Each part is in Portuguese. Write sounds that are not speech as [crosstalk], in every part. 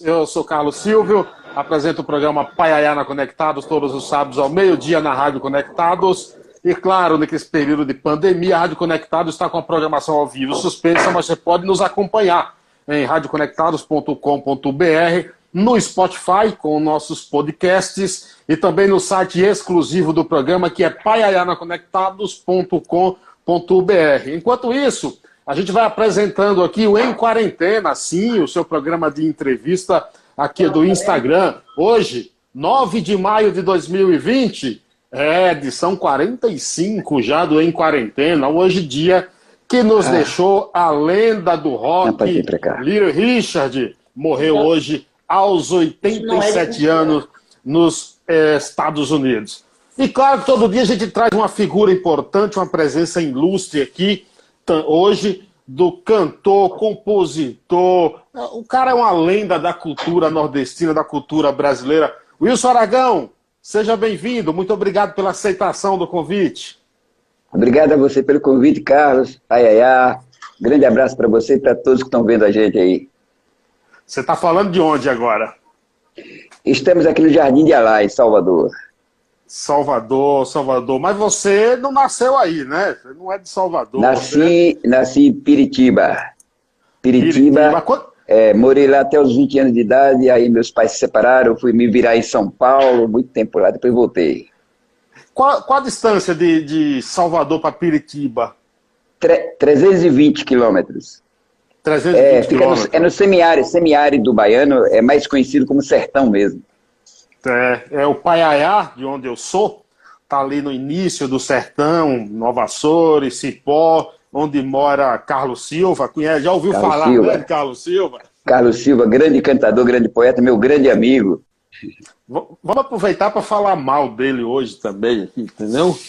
Eu sou Carlos Silvio, apresento o programa Paiaiana Conectados todos os sábados ao meio-dia na Rádio Conectados. E claro, nesse período de pandemia, a Rádio Conectados está com a programação ao vivo suspensa, mas você pode nos acompanhar em radioconectados.com.br, no Spotify com nossos podcasts e também no site exclusivo do programa que é paiaianaconectados.com.br. Enquanto isso, a gente vai apresentando aqui o Em Quarentena, sim, o seu programa de entrevista aqui do Instagram. Hoje, 9 de maio de 2020, é edição 45 já do Em Quarentena. Hoje, dia que nos ah. deixou a lenda do rock, Little Richard, morreu hoje aos 87 é anos nos eh, Estados Unidos. E claro todo dia a gente traz uma figura importante, uma presença ilustre aqui hoje do cantor, compositor. O cara é uma lenda da cultura nordestina, da cultura brasileira. Wilson Aragão, seja bem-vindo. Muito obrigado pela aceitação do convite. Obrigado a você pelo convite, Carlos. Ai, ai, ai. Grande abraço para você e para todos que estão vendo a gente aí. Você está falando de onde agora? Estamos aqui no Jardim de Alá, em Salvador. Salvador, Salvador. Mas você não nasceu aí, né? Você não é de Salvador. Nasci, né? nasci em Piritiba. Piritiba. Piritiba. É, morei lá até os 20 anos de idade, aí meus pais se separaram, fui me virar em São Paulo, muito tempo lá, depois voltei. Qual, qual a distância de, de Salvador para Piritiba? Tre 320 quilômetros. 320 é, quilômetros. No, é no semiárido, semiárido baiano, é mais conhecido como sertão mesmo. É, é o Paiaiá, de onde eu sou, tá ali no início do sertão, Nova Açores, Cipó, onde mora Carlos Silva. Conhece, já ouviu Carlos falar Silva. Né, Carlos Silva? Carlos Silva, grande cantador, grande poeta, meu grande amigo. Vamos aproveitar para falar mal dele hoje também, entendeu? [laughs]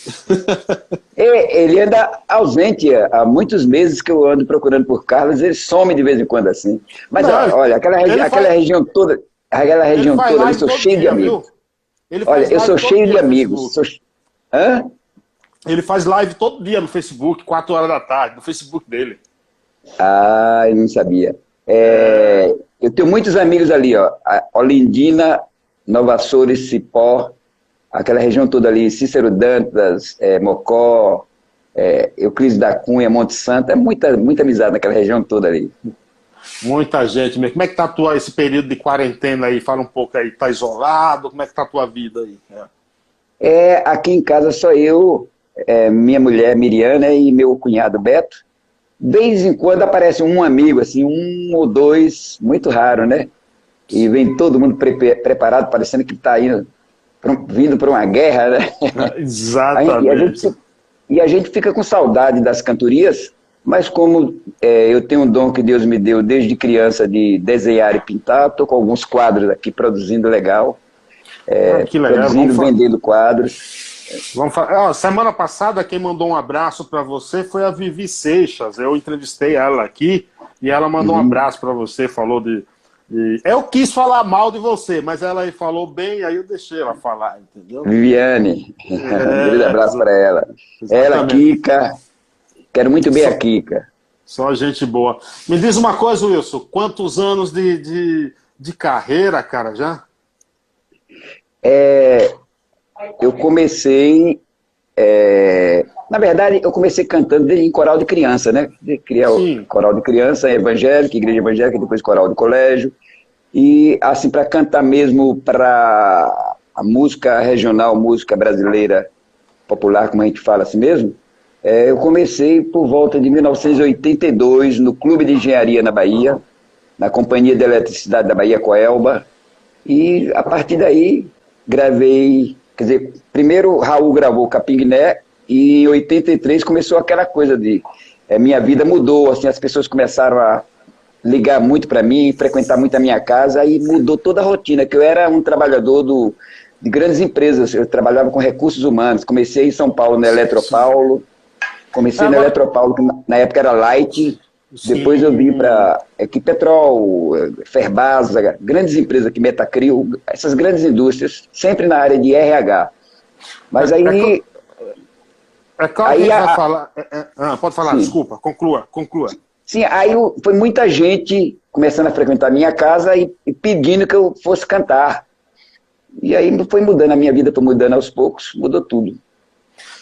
É, ele anda ausente há muitos meses que eu ando procurando por Carlos, ele some de vez em quando assim. Mas Não, olha, aquela, regi aquela faz... região toda, Aquela região toda, eu sou cheio dia, de amigos. Olha, eu sou cheio de amigos. Sou... Hã? Ele faz live todo dia no Facebook, 4 horas da tarde, no Facebook dele. Ah, eu não sabia. É, eu tenho muitos amigos ali, ó. Olindina, Nova Açores, Cipó, aquela região toda ali, Cícero Dantas, é, Mocó, é, Euclides da Cunha, Monte Santo, é muita, muita amizade naquela região toda ali. Muita gente mesmo. Como é que tá tua, esse período de quarentena aí? Fala um pouco aí. Tá isolado? Como é que tá a tua vida aí? É, é aqui em casa só eu, é, minha mulher Miriana e meu cunhado Beto. De vez em quando aparece um amigo, assim, um ou dois, muito raro, né? E vem todo mundo pre preparado, parecendo que está indo, vindo para uma guerra, né? [laughs] Exatamente. e, a gente, e a gente fica com saudade das cantorias, mas como é, eu tenho um dom que Deus me deu desde criança de desenhar e pintar, estou com alguns quadros aqui produzindo legal. É, ah, que legal. Produzindo, vendendo quadros. Vamos falar. semana passada quem mandou um abraço para você foi a Vivi Seixas. Eu entrevistei ela aqui e ela mandou uhum. um abraço para você, falou de, de, Eu quis falar mal de você, mas ela falou bem, aí eu deixei ela falar, entendeu? Viviane, é, [laughs] um grande abraço para ela. Exatamente. Ela, Kika, Quero muito bem só, a Kika. Só gente boa. Me diz uma coisa, Wilson. Quantos anos de, de, de carreira, cara, já? É, eu comecei... É, na verdade, eu comecei cantando em coral de criança, né? De criar o coral de criança, evangélica, igreja evangélica, depois coral de colégio. E, assim, para cantar mesmo para a música regional, música brasileira popular, como a gente fala assim mesmo, é, eu comecei por volta de 1982 no Clube de Engenharia na Bahia, na Companhia de Eletricidade da Bahia Coelba, e a partir daí gravei, quer dizer, primeiro Raul gravou Capinguiné e em 83 começou aquela coisa de é, minha vida mudou, assim, as pessoas começaram a ligar muito para mim, frequentar muito a minha casa e mudou toda a rotina, que eu era um trabalhador do, de grandes empresas, eu trabalhava com recursos humanos, comecei em São Paulo, na Eletropaulo, Comecei ah, na Eletropaulo, que na época era Light, Sim. depois eu vim para Equipetrol, Ferbasa, grandes empresas aqui, Metacril, essas grandes indústrias, sempre na área de RH. Mas é, aí... É, é claro aí a, vai falar... É, é, ah, pode falar, sim. desculpa, conclua, conclua. Sim, aí foi muita gente começando a frequentar a minha casa e, e pedindo que eu fosse cantar. E aí foi mudando, a minha vida foi mudando aos poucos, mudou tudo.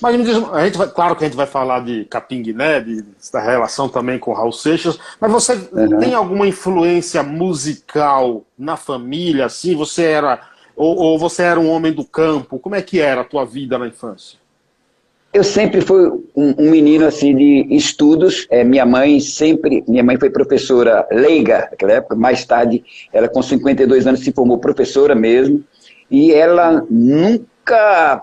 Mas me diz, a gente vai, claro que a gente vai falar de Capim Guiné, da relação também com Raul Seixas, mas você uhum. tem alguma influência musical na família, assim? Você era, ou, ou, você era um homem do campo? Como é que era a tua vida na infância? Eu sempre fui um, um menino assim de estudos. É, minha mãe sempre, minha mãe foi professora leiga naquela época. Mais tarde, ela com 52 anos se formou professora mesmo. E ela nunca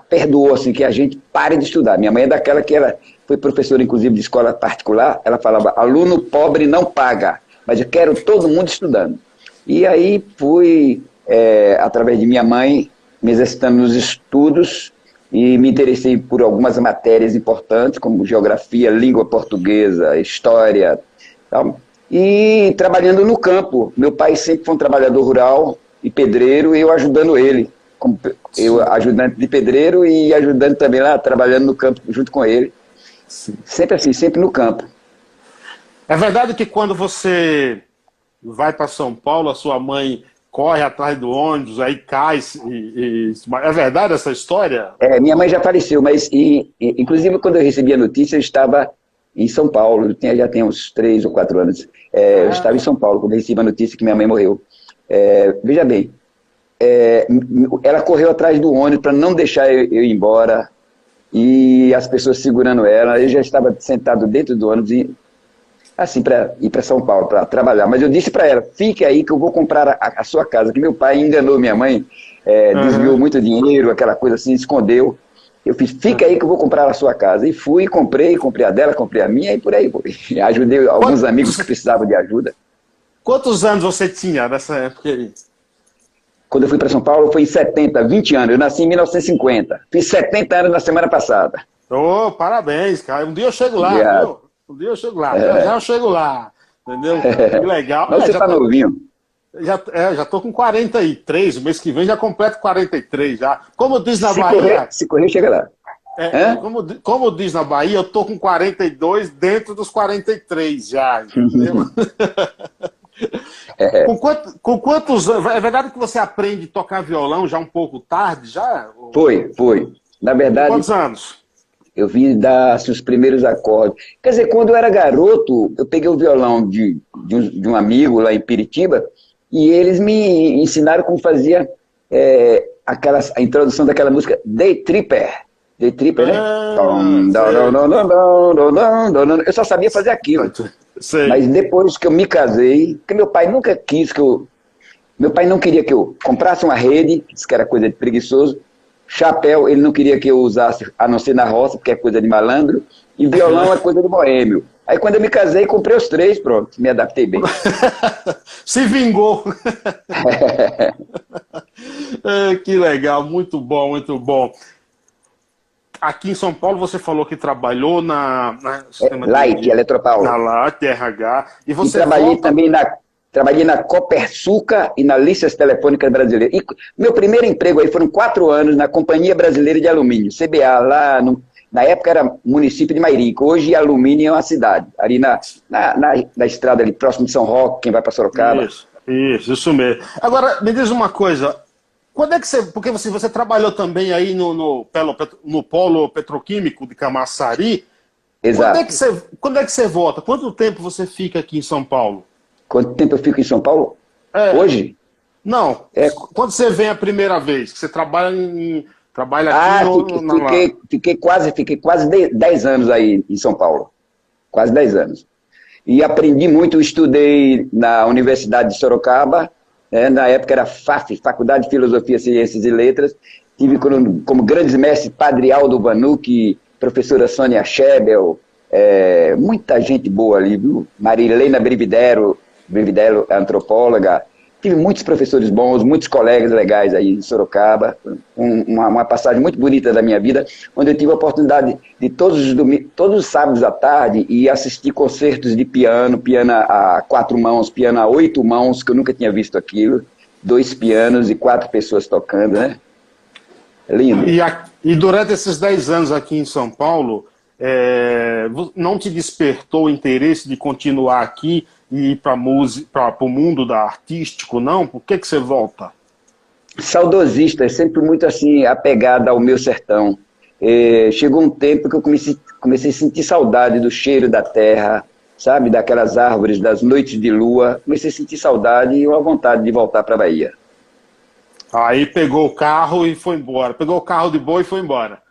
perdoou assim que a gente pare de estudar. Minha mãe é daquela que ela foi professora, inclusive, de escola particular. Ela falava: aluno pobre não paga, mas eu quero todo mundo estudando. E aí fui, é, através de minha mãe, me exercitando nos estudos e me interessei por algumas matérias importantes, como geografia, língua portuguesa, história, tal. e trabalhando no campo. Meu pai sempre foi um trabalhador rural e pedreiro, e eu ajudando ele como eu ajudante de pedreiro e ajudando também lá, trabalhando no campo junto com ele. Sim. Sempre assim, sempre no campo. É verdade que quando você vai para São Paulo, a sua mãe corre atrás do ônibus, aí cai. E, e... É verdade essa história? É, minha mãe já faleceu, mas e, e, inclusive quando eu recebi a notícia, eu estava em São Paulo, tinha, já tem uns três ou quatro anos. É, ah. Eu estava em São Paulo quando eu recebi a notícia que minha mãe morreu. É, veja bem, é, ela correu atrás do ônibus para não deixar eu, eu, ir embora e as pessoas segurando ela. Eu já estava sentado dentro do ônibus e, assim para ir para São Paulo para trabalhar. Mas eu disse para ela: fique aí que eu vou comprar a, a, sua casa. Que meu pai enganou minha mãe, é, uhum. desviou muito dinheiro, aquela coisa assim, escondeu. Eu fiz, fica aí que eu vou comprar a sua casa. E fui, comprei, comprei a dela, comprei a minha e por aí. [laughs] Ajudei alguns amigos que precisavam de ajuda. Quantos anos você tinha nessa época aí? Quando eu fui para São Paulo foi em 70, 20 anos. Eu nasci em 1950. Fiz 70 anos na semana passada. Ô, oh, parabéns, cara. Um dia eu chego lá, viu? Um dia eu chego lá. É. Já eu chego lá. Entendeu? É. Que legal. Mas é, você tá tô... novinho. Já, é, já tô com 43, o mês que vem já completo 43 já. Como diz na se Bahia. Correr, se correr, chega lá. É, como, como diz na Bahia, eu tô com 42 dentro dos 43 já, entendeu? [laughs] É. Com, quanto, com, quantos anos? É verdade que você aprende a tocar violão já um pouco tarde? já? Foi, foi. Na verdade. quantos anos? Eu vim dar assim, os primeiros acordes. Quer dizer, quando eu era garoto, eu peguei o violão de, de, um, de um amigo lá em Piritiba e eles me ensinaram como fazia é, aquelas, a introdução daquela música Day Tripper. Day Tripper, né? Eu só sabia fazer aquilo. Sei. Mas depois que eu me casei, porque meu pai nunca quis que eu. Meu pai não queria que eu comprasse uma rede, disse que era coisa de preguiçoso. Chapéu, ele não queria que eu usasse, a não ser na roça, porque é coisa de malandro. E violão é coisa de boêmio. Aí quando eu me casei, comprei os três, pronto, me adaptei bem. [laughs] Se vingou. [laughs] [laughs] é, que legal, muito bom, muito bom aqui em São Paulo você falou que trabalhou na, na sistema Light, de, Eletropaulo. Na Light, RH. E você e trabalhei volta... também na trabalhei na Copersuca e na Listas Telefônicas Brasileiras. E meu primeiro emprego aí foram quatro anos na Companhia Brasileira de Alumínio, CBA, lá no, na época era município de Mairico, hoje Alumínio é uma cidade, ali na, na, na, na estrada ali próximo de São Roque, quem vai para Sorocaba. Isso, isso, isso mesmo. Agora, me diz uma coisa, quando é que você. Porque você, você trabalhou também aí no, no, no Polo Petroquímico de Camaçari. Exato. Quando é, que você, quando é que você volta? Quanto tempo você fica aqui em São Paulo? Quanto tempo eu fico em São Paulo? É, Hoje? Não. É... Quando você vem a primeira vez? Que você trabalha em. Trabalha aqui ah, no, fiquei, fiquei, fiquei, quase, fiquei quase 10 anos aí em São Paulo. Quase 10 anos. E aprendi muito, estudei na Universidade de Sorocaba, é, na época era FAF, Faculdade de Filosofia, Ciências e Letras. Tive como, como grandes mestres Padre Aldo Vanucci, professora Sônia Schebel, é, muita gente boa ali, viu? Marilena Brividero, Brividero, antropóloga, Tive muitos professores bons, muitos colegas legais aí em Sorocaba. Um, uma, uma, passagem muito bonita da minha vida, onde eu tive a oportunidade de todos os, todos os sábados à tarde e assistir concertos de piano, piano a quatro mãos, piano a oito mãos, que eu nunca tinha visto aquilo. Dois pianos e quatro pessoas tocando, né? Lindo. E, a, e durante esses dez anos aqui em São Paulo, é, não te despertou o interesse de continuar aqui e ir para o mundo da artístico, não? Por que, que você volta? Saudosista, sempre muito assim, apegada ao meu sertão. É, chegou um tempo que eu comecei, comecei a sentir saudade do cheiro da terra, sabe, daquelas árvores, das noites de lua. Comecei a sentir saudade e uma vontade de voltar para a Bahia. Aí pegou o carro e foi embora. Pegou o carro de boa e foi embora.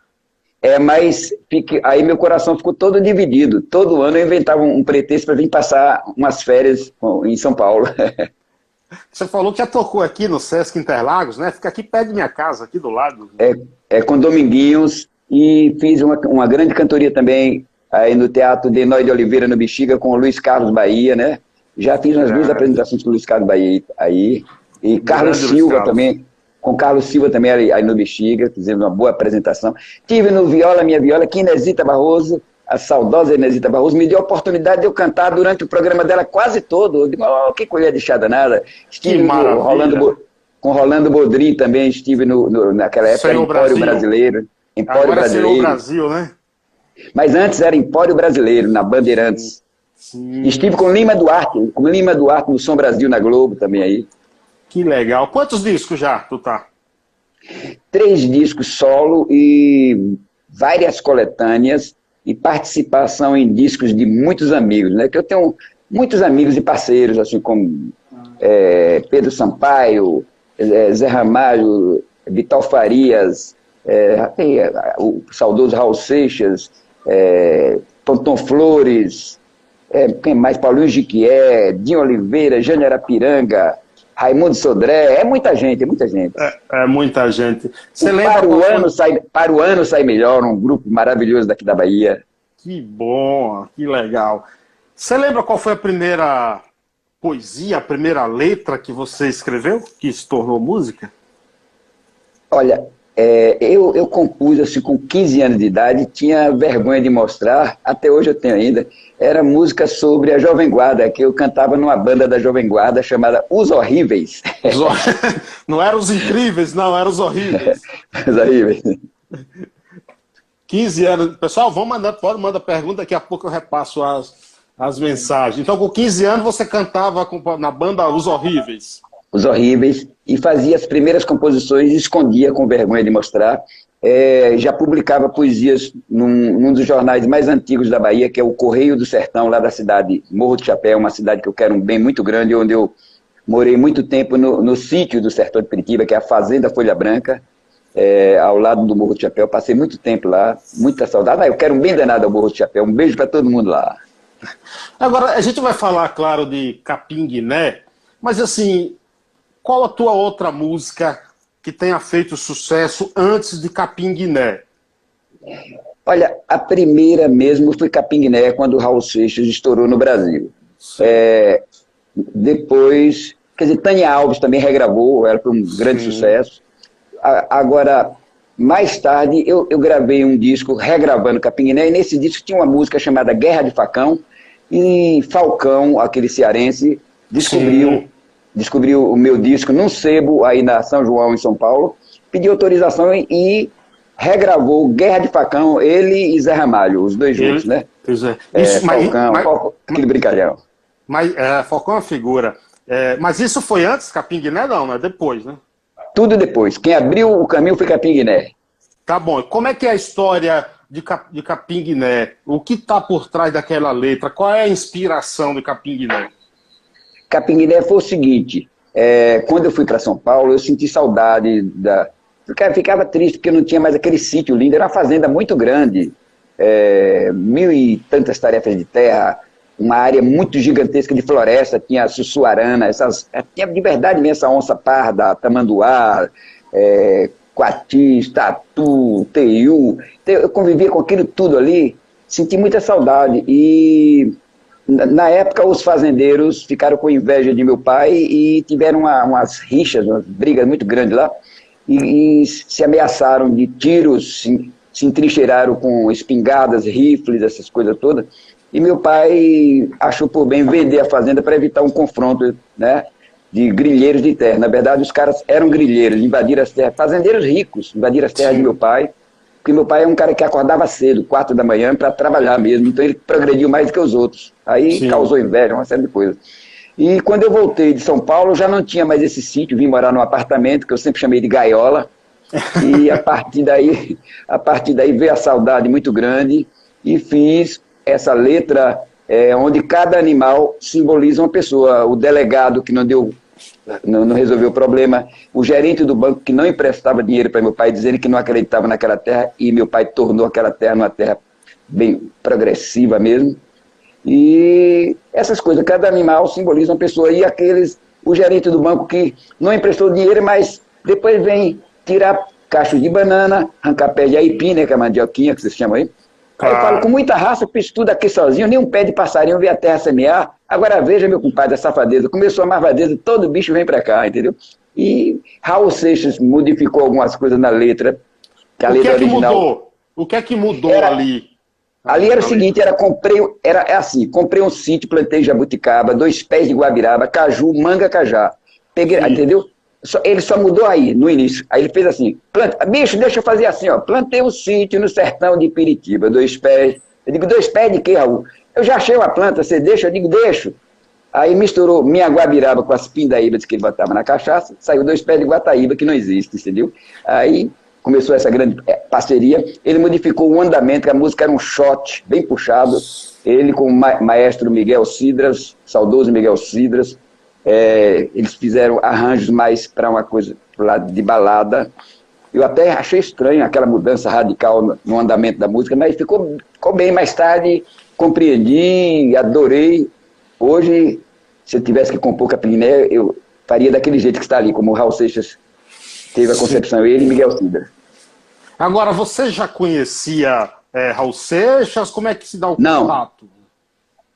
É, mas fique, aí meu coração ficou todo dividido. Todo ano eu inventava um pretexto para vir passar umas férias em São Paulo. [laughs] Você falou que já tocou aqui no Sesc Interlagos, né? Fica aqui perto de minha casa, aqui do lado. É, é com Dominguinhos e fiz uma, uma grande cantoria também aí no Teatro Denói de Oliveira, no Bexiga, com o Luiz Carlos Bahia, né? Já fiz umas é. duas apresentações com o Luiz Carlos Bahia aí. E Carlos Silva Carlos. também com Carlos Silva também aí no Bexiga, fizemos uma boa apresentação. Tive no Viola Minha Viola, que Inesita Barroso, a saudosa Inesita Barroso, me deu a oportunidade de eu cantar durante o programa dela quase todo. Eu digo, oh, que colher de chá danada. Estive com Rolando, com Rolando Bodri também, estive no, no naquela época, Senhor Empório Brasil. Brasileiro. Empório Agora Brasileiro. Brasil, né? Mas antes era Empório Brasileiro, na Bandeirantes. Sim. Estive com Lima Duarte, com Lima Duarte no Som Brasil na Globo também aí. Que legal. Quantos discos já tu tá? Três discos solo e várias coletâneas e participação em discos de muitos amigos, né? Que eu tenho muitos amigos e parceiros, assim como é, Pedro Sampaio, é, Zé Ramalho, Vital Farias, é, é, o saudoso Raul Seixas, é, Tonton Flores, é, quem mais? Paulinho Jiquié, Dinho Oliveira, Jânio Arapiranga, Raimundo Sodré, é muita gente, é muita gente. É, é muita gente. Você lembra o ano sai, para o ano sai melhor, um grupo maravilhoso daqui da Bahia. Que bom, que legal. Você lembra qual foi a primeira poesia, a primeira letra que você escreveu, que se tornou música? Olha, é, eu, eu compus assim com 15 anos de idade, tinha vergonha de mostrar, até hoje eu tenho ainda. Era música sobre a Jovem Guarda, que eu cantava numa banda da Jovem Guarda chamada Os Horríveis. [laughs] Não eram os incríveis, não, eram os horríveis. [laughs] os horríveis. 15 anos. Pessoal, vamos mandar, pode mandar pergunta, daqui a pouco eu repasso as, as mensagens. Então, com 15 anos, você cantava na banda Os Horríveis os horríveis, e fazia as primeiras composições escondia com vergonha de mostrar. É, já publicava poesias num, num, dos jornais mais antigos da Bahia, que é o Correio do Sertão, lá da cidade Morro do Chapéu, uma cidade que eu quero um bem muito grande, onde eu morei muito tempo no, no sítio do Sertão de Peritiba, que é a Fazenda Folha Branca, é, ao lado do Morro do Chapéu. Passei muito tempo lá, muita saudade. Ah, eu quero um bem danado ao Morro do Chapéu. Um beijo para todo mundo lá. Agora, a gente vai falar, claro, de Capim Guiné, mas assim, qual a tua outra música que tenha feito sucesso antes de Capim Guiné? Olha, a primeira mesmo foi Capim Guiné, quando o Raul Seixas estourou no Brasil. É, depois, quer dizer, Tânia Alves também regravou, foi um grande Sim. sucesso. A, agora, mais tarde, eu, eu, gravei um disco regravando Capim Guiné, e nesse disco tinha uma música chamada Guerra de Facão, e Falcão, aquele cearense, descobriu Sim descobriu o meu disco num sebo aí na São João, em São Paulo, pediu autorização e, regravou Guerra de Facão, ele e Zé Ramalho, os dois juntos, né? Pois é. é isso, é Falcão, mas, Falcão, aquele brincalhão. Mas é, Falcão é uma figura. É, mas isso foi antes, Capim Guiné não, né? Depois, né? Tudo depois. Quem abriu o caminho foi Capim Guiné. Tá bom. Como é que é a história de, Cap, de Capim Guiné? O que está por trás daquela letra? Qual é a inspiração de Capim Guiné? Capinguiné foi o seguinte, é, quando eu fui para São Paulo, eu senti saudade da... Ficava, ficava triste porque não tinha mais aquele sítio lindo, era uma fazenda muito grande, é, mil e tantas tarefas de terra, uma área muito gigantesca de floresta, tinha sussuarana, essas, é, tinha de verdade mesmo essa onça parda, tamanduá, é, coatis, tatu, teiu, eu convivia com aquilo tudo ali, senti muita saudade e na época, os fazendeiros ficaram com inveja de meu pai e tiveram uma, umas rixas, umas brigas muito grandes lá, e, e se ameaçaram de tiros, se, se entrincheiraram com espingardas, rifles, essas coisas todas. E meu pai achou por bem vender a fazenda para evitar um confronto né, de grilheiros de terra. Na verdade, os caras eram grilheiros, invadiram as terras, fazendeiros ricos, invadiram as terras Sim. de meu pai porque meu pai é um cara que acordava cedo, quatro da manhã, para trabalhar mesmo, então ele progrediu mais do que os outros. Aí Sim. causou inveja, uma série de coisas. E quando eu voltei de São Paulo, já não tinha mais esse sítio, vim morar num apartamento que eu sempre chamei de gaiola. E a partir daí, a partir daí veio a saudade muito grande e fiz essa letra é, onde cada animal simboliza uma pessoa. O delegado que não deu, não, não resolveu o problema, o gerente do banco que não emprestava dinheiro para meu pai, dizendo que não acreditava naquela terra e meu pai tornou aquela terra uma terra bem progressiva mesmo. E essas coisas, cada animal simboliza uma pessoa. E aqueles, o gerente do banco que não emprestou dinheiro, mas depois vem tirar cacho de banana, arrancar pé de aipim, né, que é a mandioquinha que vocês chamam aí. Aí eu falo, com muita raça, fiz tudo aqui sozinho, nem um pé de passarinho vi a terra semear. Agora veja, meu compadre, a safadeza. Começou a marvadeza, todo bicho vem pra cá, entendeu? E Raul Seixas modificou algumas coisas na letra. Que a o letra que é que original... mudou? O que é que mudou Era... ali? Ali era o seguinte, era comprei, era é assim, comprei um sítio, plantei jabuticaba, dois pés de guabiraba, caju, manga, cajá. Peguei, Sim. entendeu? Só, ele só mudou aí, no início. Aí ele fez assim, planta, bicho, deixa eu fazer assim, ó. Plantei um sítio no sertão de Piritiba, dois pés. Eu digo, dois pés de quê, Raul? Eu já achei uma planta, você deixa? Eu digo, deixo. Aí misturou minha guabiraba com as pindaíbas que ele botava na cachaça, saiu dois pés de guataíba que não existe, entendeu? Aí começou essa grande é, parceria. Ele modificou o andamento, a música era um shot bem puxado. Ele com o maestro Miguel Cidras, saudoso Miguel Cidras, é, eles fizeram arranjos mais para uma coisa lado de balada. Eu até achei estranho aquela mudança radical no andamento da música, mas ficou, ficou bem. Mais tarde compreendi, adorei. Hoje, se eu tivesse que compor Capiné, eu faria daquele jeito que está ali, como o Raul Seixas teve a concepção, ele e Miguel Cidras. Agora, você já conhecia é, Raul Seixas? Como é que se dá o Não. contato?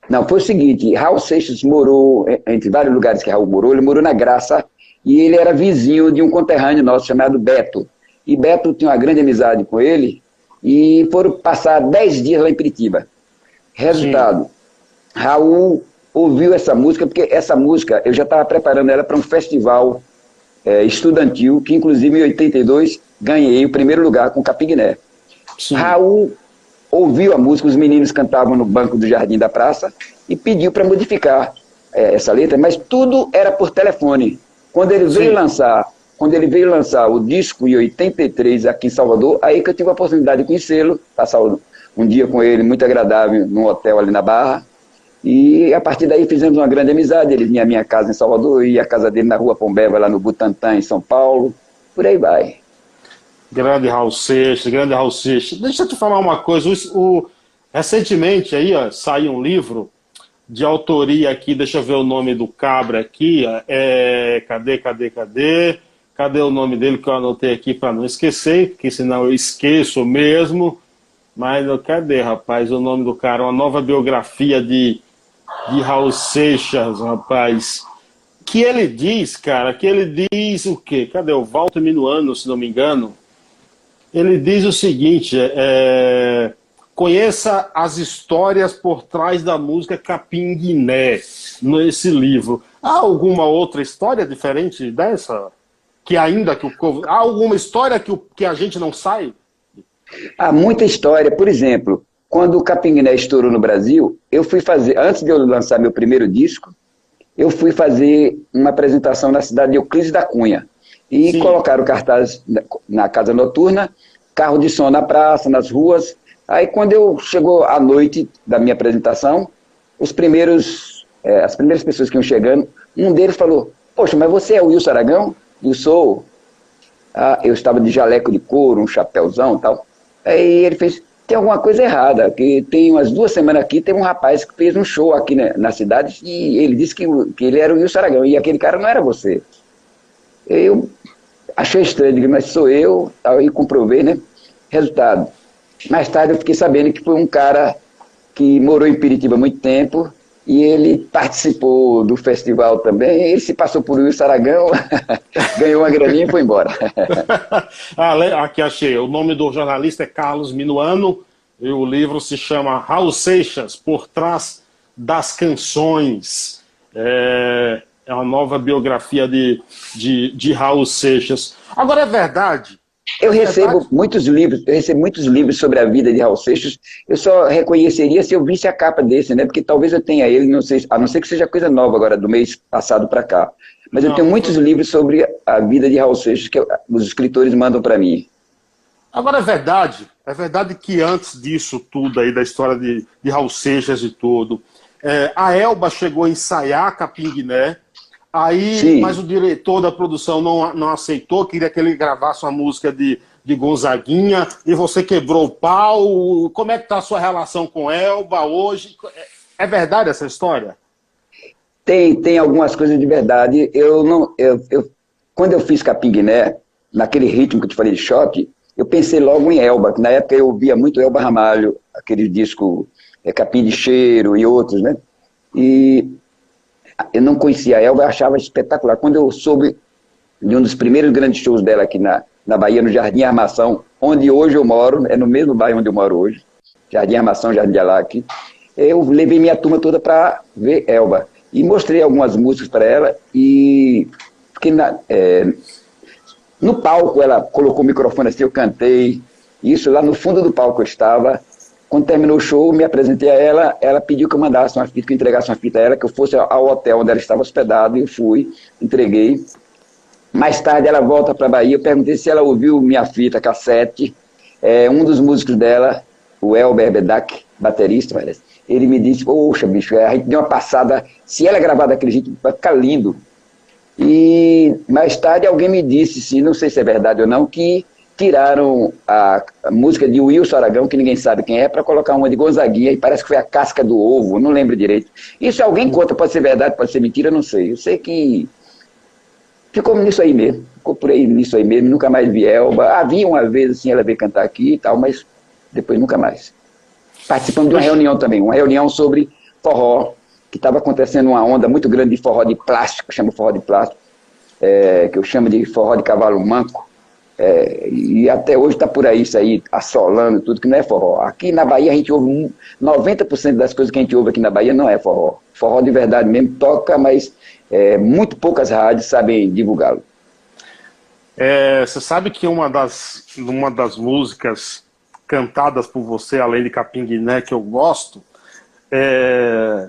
Não, foi o seguinte, Raul Seixas morou, entre vários lugares que Raul morou, ele morou na Graça, e ele era vizinho de um conterrâneo nosso chamado Beto. E Beto tinha uma grande amizade com ele, e foram passar dez dias lá em Piritiba. Resultado, Sim. Raul ouviu essa música, porque essa música, eu já estava preparando ela para um festival é, estudantil, que inclusive em 82 ganhei o primeiro lugar com Capigné. Sim. Raul ouviu a música, os meninos cantavam no banco do Jardim da Praça e pediu para modificar é, essa letra, mas tudo era por telefone. Quando ele veio Sim. lançar, quando ele veio lançar o disco em 83 aqui em Salvador, aí que eu tive a oportunidade de conhecê-lo, passar um dia com ele muito agradável num hotel ali na Barra. E a partir daí fizemos uma grande amizade. Ele vinha à minha casa em Salvador e a casa dele na rua Pombeva, lá no Butantã, em São Paulo. Por aí vai. Grande Raul Seixas, grande Raul Seixas. Deixa eu te falar uma coisa. O, o, recentemente aí, ó, saiu um livro de autoria aqui, deixa eu ver o nome do cabra aqui. É, cadê, cadê, cadê? Cadê o nome dele que eu anotei aqui para não esquecer, porque senão eu esqueço mesmo. Mas cadê, rapaz, o nome do cara? Uma nova biografia de, de Raul Seixas, rapaz. Que ele diz, cara, que ele diz o quê? Cadê? O Walter Minuano, se não me engano ele diz o seguinte: é, é, conheça as histórias por trás da música Capinguiné, nesse livro. Há alguma outra história diferente dessa? Que ainda que o há alguma história que, o, que a gente não sai? Há muita história. Por exemplo, quando o Capinguiné estourou no Brasil, eu fui fazer, antes de eu lançar meu primeiro disco, eu fui fazer uma apresentação na cidade de Euclides da Cunha. E Sim. colocaram cartaz na casa noturna, carro de som na praça, nas ruas. Aí quando eu chegou a noite da minha apresentação, os primeiros, é, as primeiras pessoas que iam chegando, um deles falou, poxa, mas você é o Wilson Aragão? Eu sou. Ah, eu estava de jaleco de couro, um chapéuzão e tal. Aí ele fez, tem alguma coisa errada, que tem umas duas semanas aqui, tem um rapaz que fez um show aqui na, cidade e ele disse que, que ele era o Wilson Aragão, e aquele cara não era você. Eu achei estranho, mas sou eu, aí comprovei, né? Resultado. Mais tarde eu fiquei sabendo que foi um cara que morou em Piritiba há muito tempo e ele participou do festival também. Ele se passou por Wilson Aragão, [laughs] ganhou uma graninha e foi embora. [laughs] ah, aqui achei. O nome do jornalista é Carlos Minuano e o livro se chama Raul Seixas, Por Trás das Canções. É, é uma nova biografia de, de, de Raul Seixas. Agora, é verdade Eu recebo muitos livros, eu recebo muitos livros sobre a vida de Raul Seixas. Eu só reconheceria se eu visse a capa desse, né? Porque talvez eu tenha ele, não sei, a não ser que seja coisa nova agora, do mês passado para cá. Mas não, eu tenho muitos livros sobre a vida de Raul Seixas que os escritores mandam para mim. Agora é verdade, é verdade que antes disso tudo aí, da história de, de Raul Seixas e tudo, é, a Elba chegou a ensaiar Capinguiné, aí, Sim. mas o diretor da produção não, não aceitou, queria que ele gravasse uma música de, de Gonzaguinha, e você quebrou o pau. Como é que tá a sua relação com Elba hoje? É, é verdade essa história? Tem, tem algumas coisas de verdade. Eu não, eu, eu, quando eu fiz Capinguiné, naquele ritmo que eu te falei de choque, eu pensei logo em Elba, que na época eu ouvia muito Elba Ramalho, aquele disco é, Capim de Cheiro e outros, né? E eu não conhecia a Elba, achava espetacular. Quando eu soube de um dos primeiros grandes shows dela aqui na, na Bahia, no Jardim Armação, onde hoje eu moro, é no mesmo bairro onde eu moro hoje, Jardim Armação, Jardim de Alac, eu levei minha turma toda para ver Elba. E mostrei algumas músicas para ela e fiquei na, é, no palco, ela colocou o microfone assim, eu cantei. Isso lá no fundo do palco eu estava. Quando terminou o show, me apresentei a ela. Ela pediu que eu mandasse uma fita, que eu entregasse uma fita a ela, que eu fosse ao hotel onde ela estava hospedada. E eu fui, entreguei. Mais tarde ela volta para a Bahia. Eu perguntei se ela ouviu minha fita cassete. É, um dos músicos dela, o Elber Bedak, baterista, parece, ele me disse: Poxa, bicho, a gente deu uma passada. Se ela gravar daquele jeito, vai ficar lindo. E mais tarde alguém me disse, se não sei se é verdade ou não, que tiraram a, a música de Wilson Aragão, que ninguém sabe quem é, para colocar uma de Gonzaguinha, e parece que foi a casca do ovo, não lembro direito. Isso alguém conta, pode ser verdade, pode ser mentira, não sei. Eu sei que ficou nisso aí mesmo, ficou por aí nisso aí mesmo, nunca mais vi Elba. Havia uma vez assim, ela veio cantar aqui e tal, mas depois nunca mais. Participando de uma reunião também, uma reunião sobre forró, que estava acontecendo uma onda muito grande de forró de plástico, chama forró de plástico, é, que eu chamo de forró de cavalo manco, é, e até hoje está por aí isso aí, assolando tudo, que não é forró. Aqui na Bahia a gente ouve, 90% das coisas que a gente ouve aqui na Bahia não é forró. Forró de verdade mesmo toca, mas é, muito poucas rádios sabem divulgá-lo. É, você sabe que uma das, uma das músicas cantadas por você, além de Capinguiné, que eu gosto, é,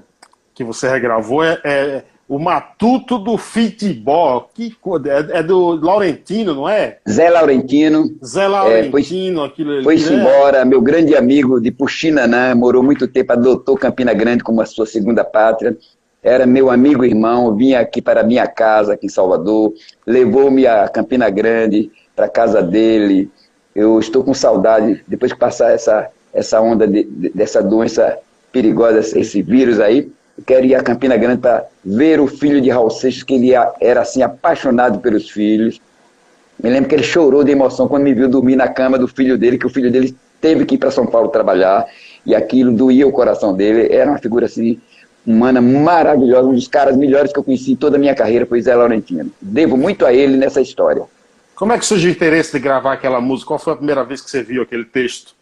que você regravou é, é o Matuto do Futebol. Que é, é, do Laurentino, não é? Zé Laurentino. Zé Laurentino, é, aquilo Foi-se né? embora, meu grande amigo de Puxinanã, morou muito tempo, adotou Campina Grande como a sua segunda pátria. Era meu amigo irmão, vinha aqui para minha casa, aqui em Salvador, levou-me a Campina Grande, para a casa dele. Eu estou com saudade, depois que passar essa, essa onda de, de, dessa doença perigosa, esse vírus aí, quero ir a Campina Grande para ver o filho de Raul Seixas, que ele era assim apaixonado pelos filhos. Me lembro que ele chorou de emoção quando me viu dormir na cama do filho dele, que o filho dele teve que ir para São Paulo trabalhar, e aquilo doía o coração dele. Era uma figura assim, humana maravilhosa, um dos caras melhores que eu conheci em toda a minha carreira foi Zé Laurentino. Devo muito a ele nessa história. Como é que surgiu o interesse de gravar aquela música? Qual foi a primeira vez que você viu aquele texto?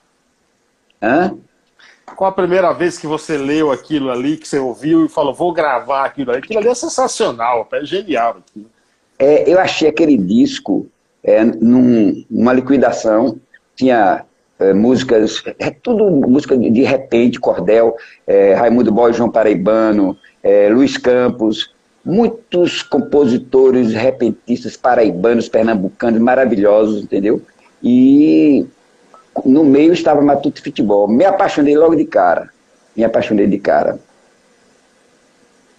Hã? Qual a primeira vez que você leu aquilo ali, que você ouviu e falou, vou gravar aquilo ali? Aquilo ali é sensacional, é genial. É, eu achei aquele disco é, num, numa liquidação, tinha é, músicas, é tudo música de, de repente, Cordel, é, Raimundo Boy, João Paraibano, é, Luiz Campos, muitos compositores repentistas paraibanos, pernambucanos, maravilhosos, entendeu? E no meio estava Matuto Futebol. Me apaixonei logo de cara. Me apaixonei de cara.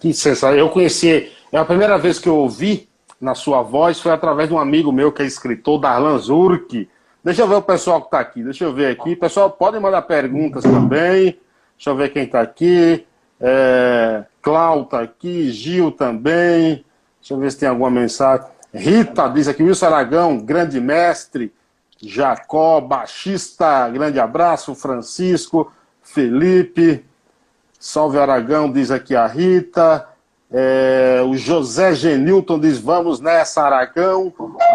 Que sensação. Eu conheci, é a primeira vez que eu ouvi na sua voz foi através de um amigo meu que é escritor, Darlan Zurk. Deixa eu ver o pessoal que está aqui. Deixa eu ver aqui. Pessoal, podem mandar perguntas também. Deixa eu ver quem está aqui. É, Clau está aqui, Gil também. Deixa eu ver se tem alguma mensagem. Rita diz aqui, Wilson Aragão, grande mestre. Jacó, baixista, grande abraço, Francisco, Felipe, Salve Aragão, diz aqui a Rita. É, o José Genilton diz: Vamos nessa, Aragão.